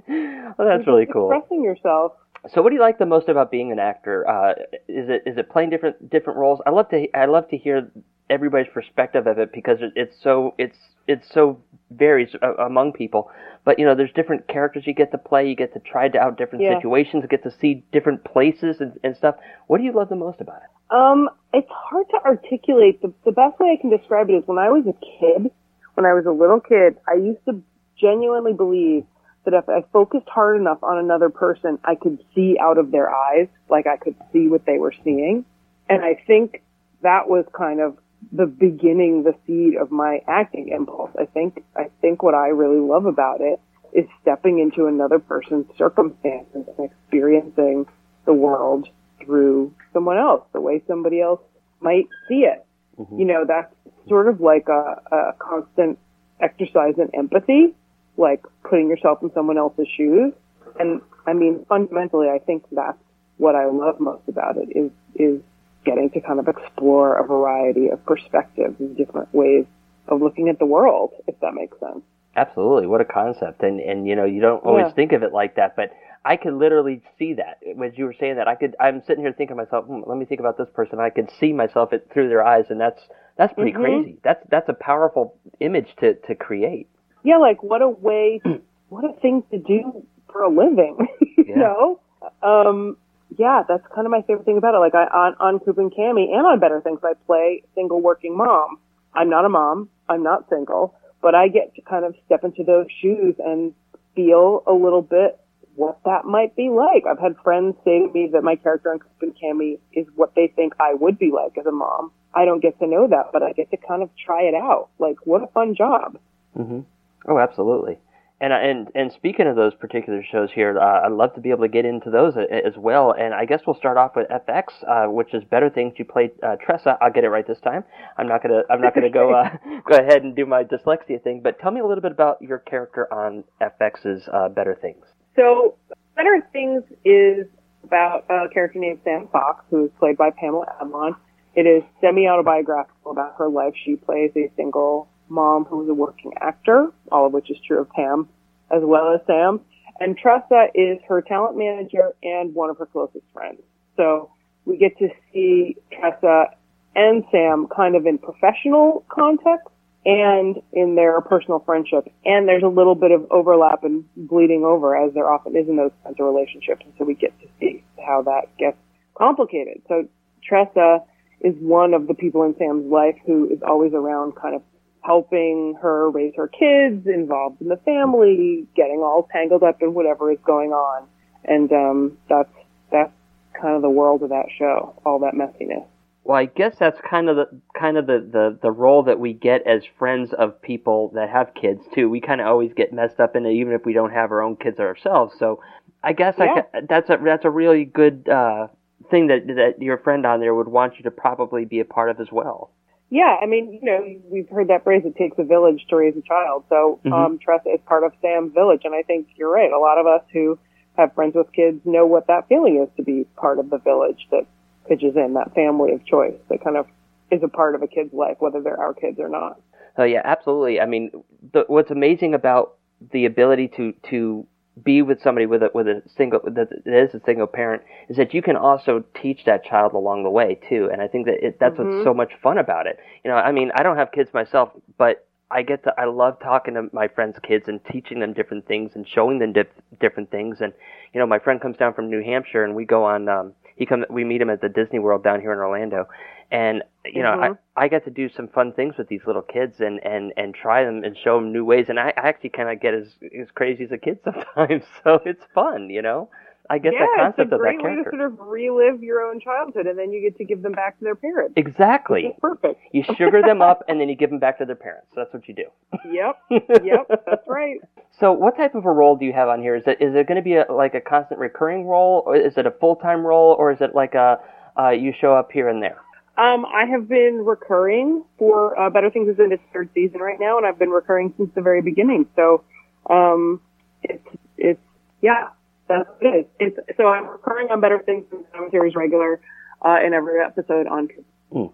well, that's really cool. Expressing yourself. So, what do you like the most about being an actor? Uh, is it is it playing different different roles? I love to I love to hear everybody's perspective of it because it's so it's it's so varies uh, among people. But you know, there's different characters you get to play. You get to try out different Yeah. situations. Get to see different places and, and stuff. What do you love the most about it? Um, it's hard to articulate. The, the best way I can describe it is when I was a kid, when I was a little kid, I used to genuinely believe that if I focused hard enough on another person, I could see out of their eyes, like I could see what they were seeing. And I think that was kind of the beginning, the seed of my acting impulse. I think, I think what I really love about it is stepping into another person's circumstances and experiencing the world through someone else, the way somebody else might see it. Mm-hmm. You know, that's sort of like a, a constant exercise in empathy, like putting yourself in someone else's shoes. And I mean, fundamentally, I think that's what I love most about it is, is getting to kind of explore a variety of perspectives and different ways of looking at the world, if that makes sense. Absolutely, what a concept! And and you know, you don't always Yeah. think of it like that, but I could literally see that as you were saying that. I could. I'm sitting here thinking to myself, hmm, let me think about this person. I could see myself it through their eyes, and that's that's pretty Mhm. crazy. That's that's a powerful image to to create. yeah, like what a way, what a thing to do for a living, you know? Um, yeah, that's kind of my favorite thing about it. Like I, on, on Coop and Cami and on Better Things, I play single working mom. I'm not a mom. I'm not single, but I get to kind of step into those shoes and feel a little bit what that might be like. I've had friends say to me that my character on Coop and Cami is what they think I would be like as a mom. I don't get to know that, but I get to kind of try it out. Like, what a fun job. hmm Oh, absolutely. And and and speaking of those particular shows here, uh, I'd love to be able to get into those as well. And I guess we'll start off with FX, uh, which is Better Things. You played uh, Tressa. I'll get it right this time. I'm not gonna I'm not gonna go uh, go ahead and do my dyslexia thing. But tell me a little bit about your character on FX's uh, Better Things. So, Better Things is about a character named Sam Fox, who is played by Pamela Adlon. It is semi-autobiographical about her life. She plays a single mom who is a working actor, all of which is true of Pam as well as Sam. And Tressa is her talent manager and one of her closest friends. So we get to see Tressa and Sam kind of in professional context and in their personal friendship. And there's a little bit of overlap and bleeding over as there often is in those kinds of relationships. And so we get to see how that gets complicated. So Tressa is one of the people in Sam's life who is always around kind of helping her raise her kids, involved in the family, getting all tangled up in whatever is going on. And um that's that's kind of the world of that show, all that messiness. Well, I guess that's kind of the kind of the, the, the role that we get as friends of people that have kids too. We kind of always get messed up in it, even if we don't have our own kids ourselves. So, I guess I Yeah. ca- that's a that's a really good uh, thing that that your friend on there would want you to probably be a part of as well. Yeah, I mean, you know, we've heard that phrase, it takes a village to raise a child. So, Mhm. um, Tressa is part of Sam's village. And I think you're right. A lot of us who have friends with kids know what that feeling is to be part of the village that pitches in, that family of choice that kind of is a part of a kid's life, whether they're our kids or not. Oh yeah, absolutely. I mean, the, what's amazing about the ability to to be with somebody with a with a single that is a single parent is that you can also teach that child along the way too. And I think that it, that's Mhm. what's so much fun about it. You know, I mean, I don't have kids myself, but I get to I love talking to my friends' kids and teaching them different things and showing them dif- different things. And you know, my friend comes down from New Hampshire and we go on. um He come we meet him at the Disney World down here in Orlando, and you know, Mhm. I I get to do some fun things with these little kids and and and try them and show them new ways. And I, I actually kind of get as as crazy as a kid sometimes, so it's fun, you know. I get yeah, that concept it's a of that great way to sort of relive your own childhood and then you get to give them back to their parents. Exactly. Perfect. You sugar them up and then you give them back to their parents. so That's what you do. Yep. Yep. That's right. So, what type of a role do you have on here? Is it is it going to be a, like a constant recurring role, or is it a full time role, or is it like a uh, you show up here and there? Um, I have been recurring for uh, Better Things is in its third season right now, and I've been recurring since the very beginning. So, um, it's it's yeah, that's what it is. It's so I'm recurring on Better Things and series regular uh, in every episode on. Hmm.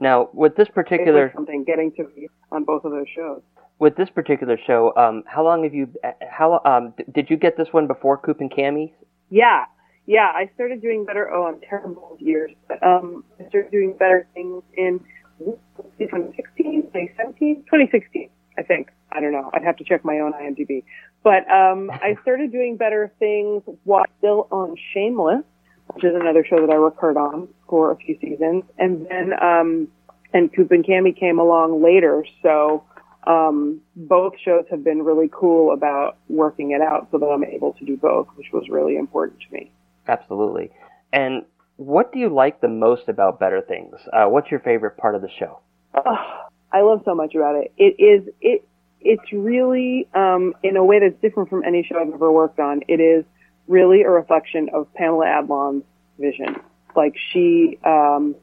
Now, with this particular something getting to be on both of those shows. With this particular show, um, how long have you? How um, did you get this one before Coop and Cami? Yeah, yeah, I started doing better. Oh, I'm terrible with years. But, um, I started doing better things in 2016, 2017, 2016, I think. I don't know. I'd have to check my own IMDb. But um, I started doing better things while still on Shameless, which is another show that I recurred on for a few seasons, and then um, and Coop and Cami came along later. So um, both shows have been really cool about working it out so that I'm able to do both, which was really important to me. Absolutely. And what do you like the most about Better Things? Uh, what's your favorite part of the show? Oh, I love so much about it. It is it it's really um, in a way that's different from any show I've ever worked on. It is really a reflection of Pamela Adlon's vision. Like she um,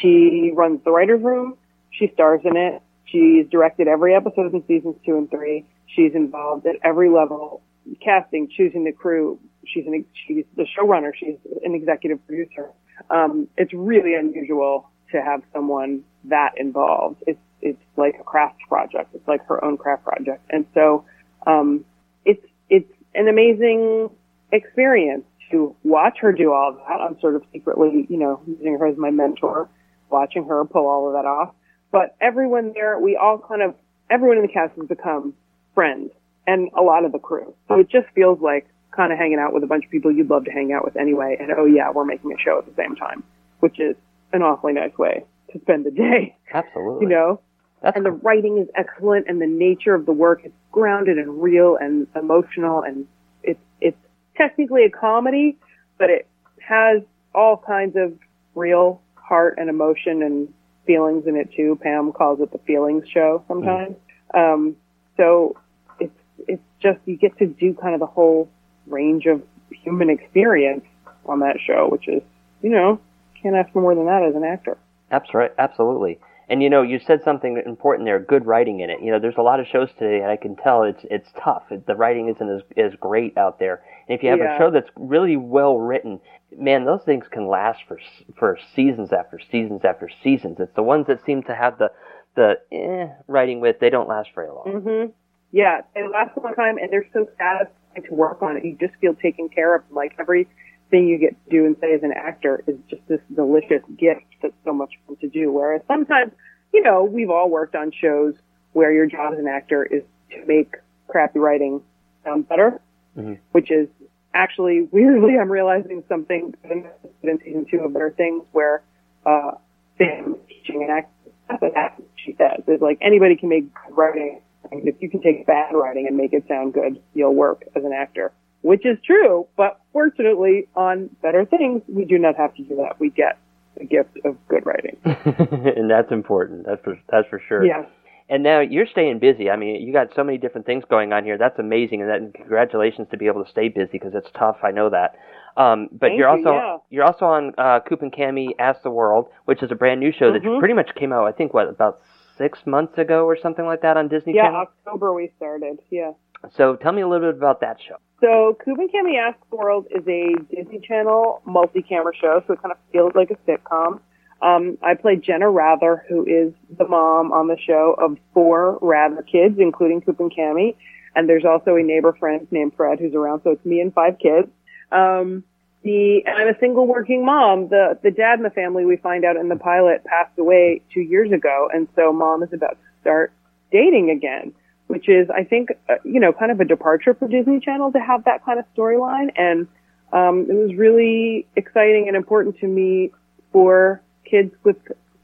she runs the writers' room. She stars in it. She's directed every episode in seasons two and three. She's involved at every level, casting, choosing the crew, she's an she's the showrunner. She's an executive producer. Um, it's really unusual to have someone that involved. It's it's like a craft project. It's like her own craft project, and so um, it's it's an amazing experience to watch her do all that. I'm sort of secretly, you know, using her as my mentor, watching her pull all of that off. But everyone there, we all kind of everyone in the cast has become friends, and a lot of the crew. So it just feels like kind of hanging out with a bunch of people you'd love to hang out with anyway. And oh yeah, we're making a show at the same time, which is an awfully nice way to spend the day. Absolutely. You know? That's and the writing is excellent and the nature of the work is grounded and real and emotional and it's, it's technically a comedy, but it has all kinds of real heart and emotion and feelings in it too. Pam calls it the feelings show sometimes. Mm. Um, so it's, it's just, you get to do kind of the whole range of human experience on that show, which is, you know, can't ask for more than that as an actor. Absolutely, absolutely. And you know, you said something important there. Good writing in it. You know, there's a lot of shows today, and I can tell it's it's tough. The writing isn't as as great out there. And if you have yeah. a show that's really well written, man, those things can last for for seasons after seasons after seasons. It's the ones that seem to have the the eh, writing with they don't last very long. Mm-hmm. Yeah, they last a long time, and they're so satisfying to work on it. You just feel taken care of. Like everything you get to do and say as an actor is just this delicious gift that's so much fun to do. Whereas sometimes, you know, we've all worked on shows where your job as an actor is to make crappy writing sound better, mm-hmm. which is actually weirdly I'm realizing something in season two of Better Things where uh Sam teaching an actor that's what she says. It's like anybody can make writing if you can take bad writing and make it sound good, you'll work as an actor, which is true. But fortunately, on better things, we do not have to do that. We get the gift of good writing, and that's important. That's for that's for sure. Yes. And now you're staying busy. I mean, you got so many different things going on here. That's amazing, and, that, and congratulations to be able to stay busy because it's tough. I know that. Um, but Thank you're you, also yeah. you're also on uh, Coop and Cami Ask the World, which is a brand new show Mhm. that pretty much came out. I think what about six months ago or something like that on Disney Yeah, Channel. Yeah, October we started. Yeah. So tell me a little bit about that show. So Coop and Cami Ask World is a Disney Channel multi-camera show, so it kind of feels like a sitcom. Um, I play Jenna Rather, who is the mom on the show of four Rather kids, including Coop and Cami. And there's also a neighbor friend named Fred who's around, so it's me and five kids. Um, the, and I'm a single working mom. The, the dad in the family we find out in the pilot passed away two years ago, and so mom is about to start dating again which is, I think, uh, you know, kind of a departure for Disney Channel to have that kind of storyline. And um, it was really exciting and important to me for kids with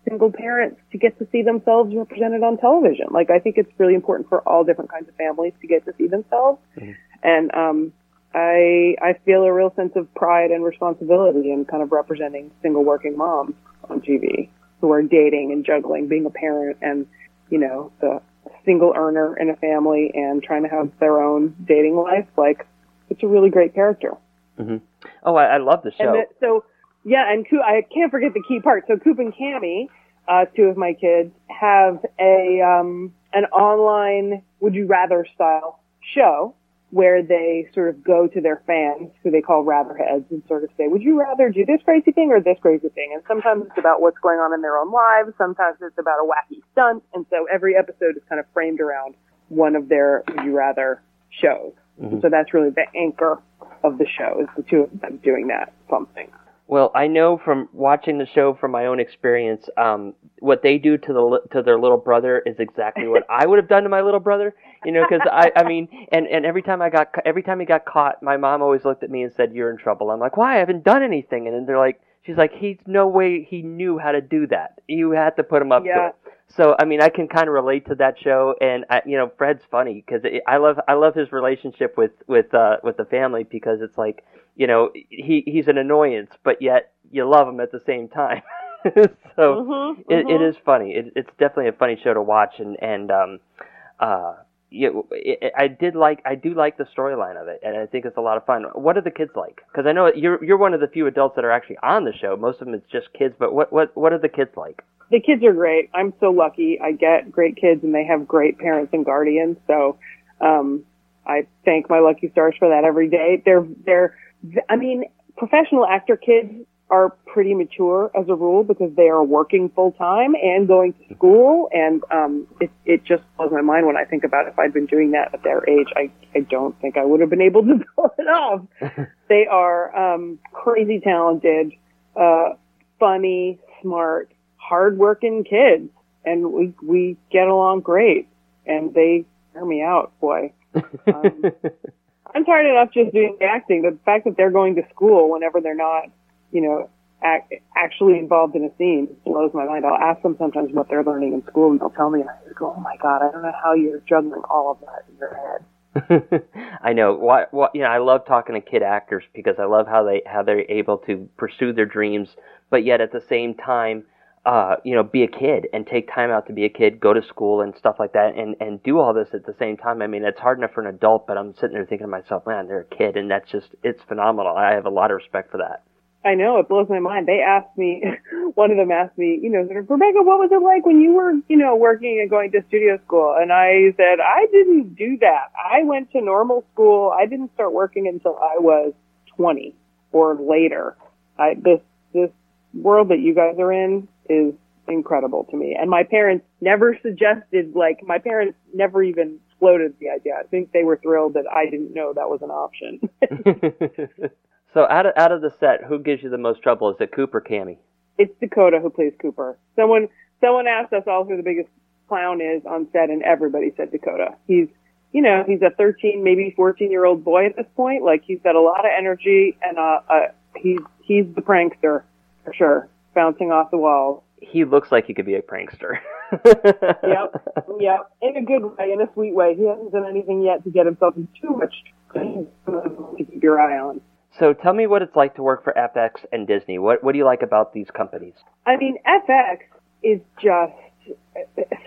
single parents to get to see themselves represented on television. Like, I think it's really important for all different kinds of families to get to see themselves. And um, I I feel a real sense of pride and responsibility in kind of representing single working moms on TV who are dating and juggling being a parent and you know the single earner in a family and trying to have their own dating life. Like it's a really great character. hmm Oh, I, I love the show. So Yeah, and Coop, I can't forget the key part. So Coop and Cami, uh, two of my kids, have a um, an online Would You Rather style show where they sort of go to their fans, who they call Ratherheads, and sort of say, "Would you rather do this crazy thing or this crazy thing?" And sometimes it's about what's going on in their own lives. Sometimes it's about a wacky stunt, and so every episode is kind of framed around one of their Would You Rather shows. Mhm. So that's really the anchor of the show is the two of them doing that something. Well, I know from watching the show from my own experience, um, what they do to the to their little brother is exactly what I would have done to my little brother. You know, because I, I mean, and and every time I got every time he got caught, my mom always looked at me and said, "You're in trouble." I'm like, "Why? I haven't done anything." And then they're like, "She's like, he's no way he knew how to do that. You had to put him up to it." So I mean, I can kind of relate to that show, and I, you know, Fred's funny because I love I love his relationship with with uh, with the family because it's like you know he he's an annoyance, but yet you love him at the same time. so Mhm, it, it mhm. is funny. It, it's definitely a funny show to watch, and and um, uh, yeah, I did like I do like the storyline of it, and I think it's a lot of fun. What are the kids like? Because I know you're you're one of the few adults that are actually on the show. Most of them it's just kids, but what what what are the kids like? the kids are great. I'm so lucky. I get great kids and they have great parents and guardians. So, um, I thank my lucky stars for that every day. They're, they're, I mean, professional actor kids are pretty mature as a rule because they are working full time and going to school. And, um, it, it just blows my mind when I think about if I'd been doing that at their age. I, I don't think I would have been able to pull it off. they are, um, crazy talented, uh, funny, smart, hardworking kids, and we we get along great. And they wear me out, boy. Um, I'm tired enough just doing the acting. The fact that they're going to school whenever they're not, you know, ac actually involved in a scene it blows my mind. I'll ask them sometimes what they're learning in school, and they'll tell me, and I just go, "Oh my god, I don't know how you're juggling all of that in your head." I know. What what you know, I love talking to kid actors because I love how they how they're able to pursue their dreams, but yet at the same time, uh, you know, be a kid and take time out to be a kid, go to school and stuff like that, and and do all this at the same time. I mean, it's hard enough for an adult, but I'm sitting there thinking to myself, man, they're a kid, and that's just it's phenomenal. I have a lot of respect for that. I know it blows my mind. They asked me, one of them asked me, you know, Rebecca, what was it like when you were, you know, working and going to studio school? And I said, I didn't do that. I went to normal school. I didn't start working until I was 20 or later. I, this, this world that you guys are in is incredible to me. And my parents never suggested, like, my parents never even floated the idea. I think they were thrilled that I didn't know that was an option. so out of out of the set, who gives you the most trouble? Is it Cooper Cami? it's Dakota who plays Cooper. Someone someone asked us all who the biggest clown is on set, and everybody said Dakota. He's you know he's a 13, maybe 14 year old boy at this point. Like he's got a lot of energy, and uh, uh he's he's the prankster for sure, bouncing off the walls. He looks like he could be a prankster. yep, yep, in a good way, in a sweet way. He hasn't done anything yet to get himself in too much trouble to keep your eye on. So tell me what it's like to work for FX and Disney. What what do you like about these companies? I mean, FX is just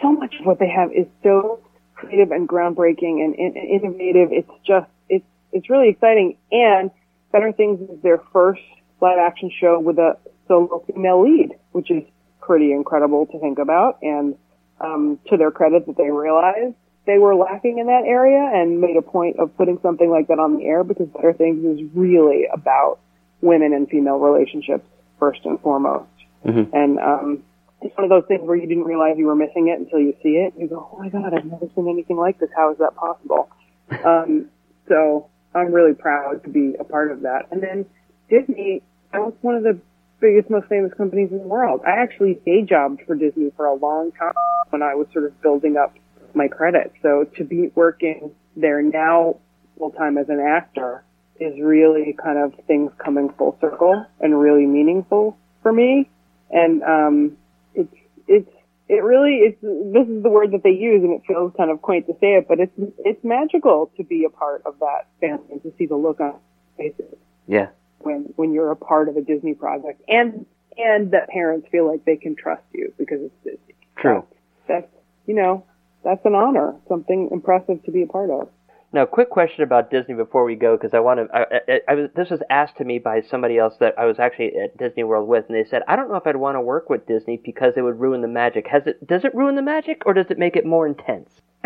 so much of what they have is so creative and groundbreaking and, and innovative. It's just it's it's really exciting. And Better Things is their first live action show with a solo female lead, which is pretty incredible to think about. And um, to their credit, that they realized they were lacking in that area and made a point of putting something like that on the air because Better Things is really about women and female relationships first and foremost. Mm-hmm. And um, it's one of those things where you didn't realize you were missing it until you see it. You go, oh my god, I've never seen anything like this. How is that possible? um, so I'm really proud to be a part of that. And then Disney, that was one of the biggest, most famous companies in the world. I actually day jobbed for Disney for a long time when I was sort of building up my credits. So to be working there now full time as an actor is really kind of things coming full circle and really meaningful for me. And um, it's it's it really it's this is the word that they use, and it feels kind of quaint to say it, but it's it's magical to be a part of that family and to see the look on faces Yeah. when when you're a part of a Disney project, and and that parents feel like they can trust you because it's Disney. True. That's you know that's an honor, something impressive to be a part of. Now, quick question about Disney before we go, because I want to. I, I, I was, this was asked to me by somebody else that I was actually at Disney World with, and they said, "I don't know if I'd want to work with Disney because it would ruin the magic." Has it? Does it ruin the magic, or does it make it more intense?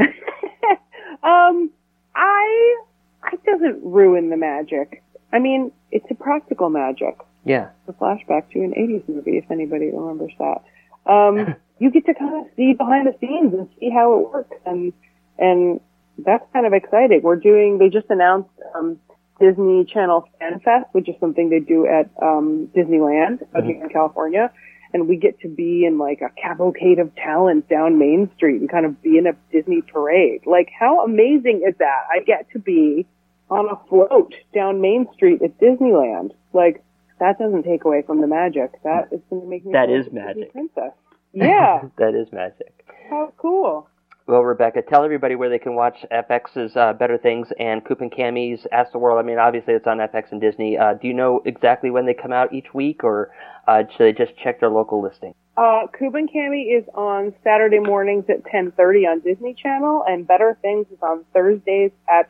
um, I, I doesn't ruin the magic. I mean, it's a practical magic. Yeah. It's a flashback to an 80s movie, if anybody remembers that. Um, you get to kind of see behind the scenes and see how it works, and and that's kind of exciting. We're doing. They just announced um, Disney Channel Fan Fest, which is something they do at um, Disneyland here in California, and we get to be in like a cavalcade of talent down Main Street and kind of be in a Disney parade. Like, how amazing is that? I get to be on a float down Main Street at Disneyland. Like, that doesn't take away from the magic. That is going to make me That Disney magic. princess. Yeah, that is magic. how cool. Well, Rebecca, tell everybody where they can watch FX's uh, Better Things and Coop and Cami's Ask the World. I mean, obviously it's on FX and Disney. Uh, do you know exactly when they come out each week, or uh, should they just check their local listing? Uh, Coop and Cammy is on Saturday mornings at 10.30 on Disney Channel, and Better Things is on Thursdays at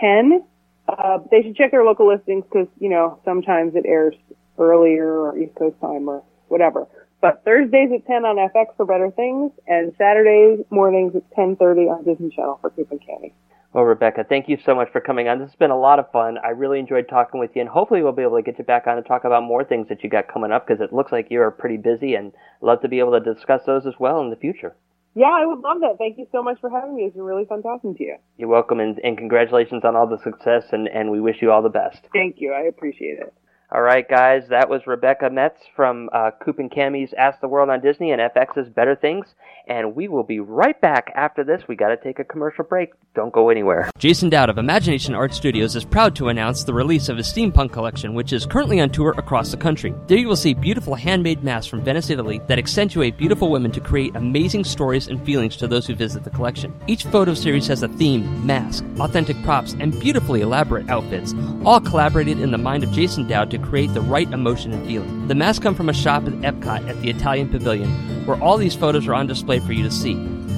10. Uh, they should check their local listings because, you know, sometimes it airs earlier or East Coast time or whatever. But Thursdays at 10 on FX for Better Things, and Saturdays mornings at 10.30 on Disney Channel for Coop and Cami. Well, Rebecca, thank you so much for coming on. This has been a lot of fun. I really enjoyed talking with you, and hopefully we'll be able to get you back on and talk about more things that you got coming up because it looks like you're pretty busy, and love to be able to discuss those as well in the future. Yeah, I would love that. Thank you so much for having me. It's been really fun talking to you. You're welcome, and, and congratulations on all the success, and, and we wish you all the best. Thank you. I appreciate it. All right, guys, that was Rebecca Metz from uh, Coop and Cami's Ask the World on Disney and FX's Better Things, and we will be right back after this. We got to take a commercial break. Don't go anywhere. Jason Dowd of Imagination Art Studios is proud to announce the release of his steampunk collection, which is currently on tour across the country. There you will see beautiful handmade masks from Venice, Italy that accentuate beautiful women to create amazing stories and feelings to those who visit the collection. Each photo series has a theme, mask, authentic props, and beautifully elaborate outfits, all collaborated in the mind of Jason Dowd to create the right emotion and feeling. The masks come from a shop at Epcot at the Italian Pavilion, where all these photos are on display for you to see.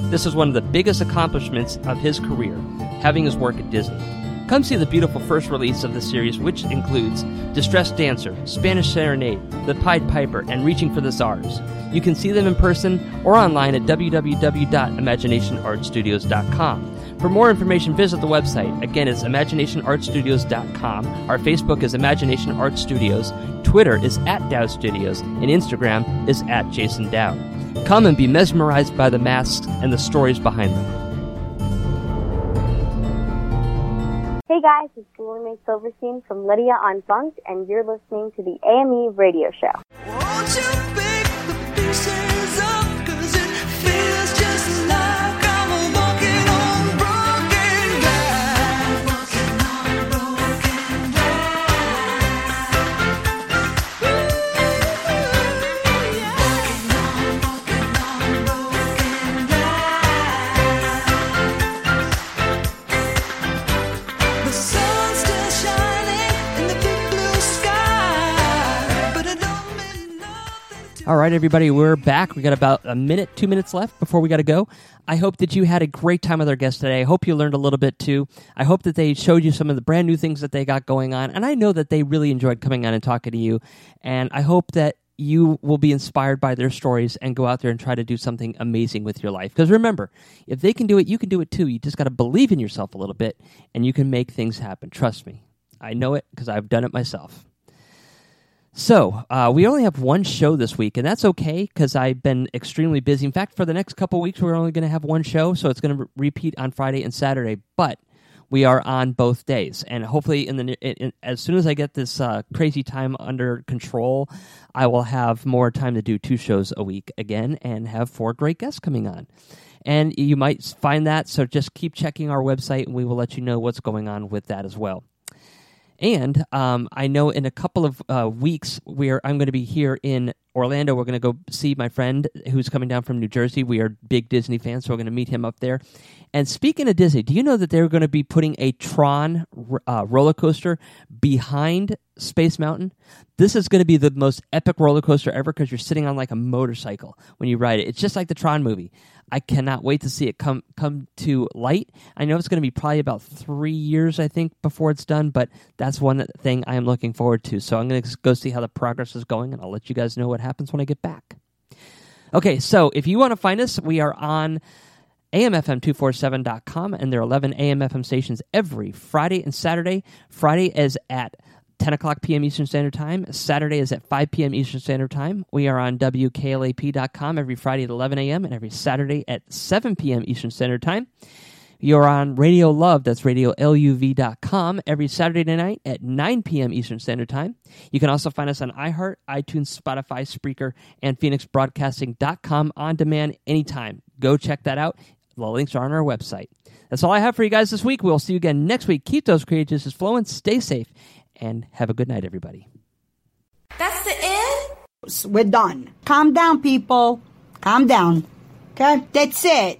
This is one of the biggest accomplishments of his career, having his work at Disney. Come see the beautiful first release of the series, which includes Distressed Dancer, Spanish Serenade, The Pied Piper, and Reaching for the Czars. You can see them in person or online at www.imaginationartstudios.com. For more information, visit the website. Again, it's imaginationartstudios.com. Our Facebook is Imagination Art Studios. Twitter is at Dow Studios, and Instagram is at Jason Dowd. Come and be mesmerized by the masks and the stories behind them. Hey guys, it's Julie Silverstein from Lydia on Funk, and you're listening to the AME radio show. All right, everybody, we're back. We got about a minute, two minutes left before we got to go. I hope that you had a great time with our guests today. I hope you learned a little bit too. I hope that they showed you some of the brand new things that they got going on. And I know that they really enjoyed coming on and talking to you. And I hope that you will be inspired by their stories and go out there and try to do something amazing with your life. Because remember, if they can do it, you can do it too. You just got to believe in yourself a little bit and you can make things happen. Trust me. I know it because I've done it myself. So, uh, we only have one show this week, and that's okay because I've been extremely busy. In fact, for the next couple weeks, we're only going to have one show, so it's going to repeat on Friday and Saturday. But we are on both days, and hopefully, in the in, in, as soon as I get this uh, crazy time under control, I will have more time to do two shows a week again and have four great guests coming on. And you might find that, so just keep checking our website, and we will let you know what's going on with that as well. And um, I know in a couple of uh, weeks, where I'm going to be here in Orlando. We're going to go see my friend who's coming down from New Jersey. We are big Disney fans, so we're going to meet him up there. And speaking of Disney, do you know that they're going to be putting a Tron uh, roller coaster behind Space Mountain, this is going to be the most epic roller coaster ever because you're sitting on like a motorcycle when you ride it. It's just like the Tron movie. I cannot wait to see it come come to light. I know it's going to be probably about three years, I think, before it's done. But that's one thing I am looking forward to. So I'm going to go see how the progress is going, and I'll let you guys know what happens when I get back. Okay, so if you want to find us, we are on amfm247.com, and there are 11 AM/FM stations every Friday and Saturday. Friday is at 10 o'clock p.m. Eastern Standard Time. Saturday is at 5 p.m. Eastern Standard Time. We are on WKLAP.com every Friday at 11 a.m. and every Saturday at 7 p.m. Eastern Standard Time. You're on Radio Love, that's radioluv.com, every Saturday night at 9 p.m. Eastern Standard Time. You can also find us on iHeart, iTunes, Spotify, Spreaker, and PhoenixBroadcasting.com on demand anytime. Go check that out. The links are on our website. That's all I have for you guys this week. We'll see you again next week. Keep those creative juices flowing. Stay safe and have a good night, everybody. That's the end? We're done. Calm down, people. Calm down. Okay? That's it.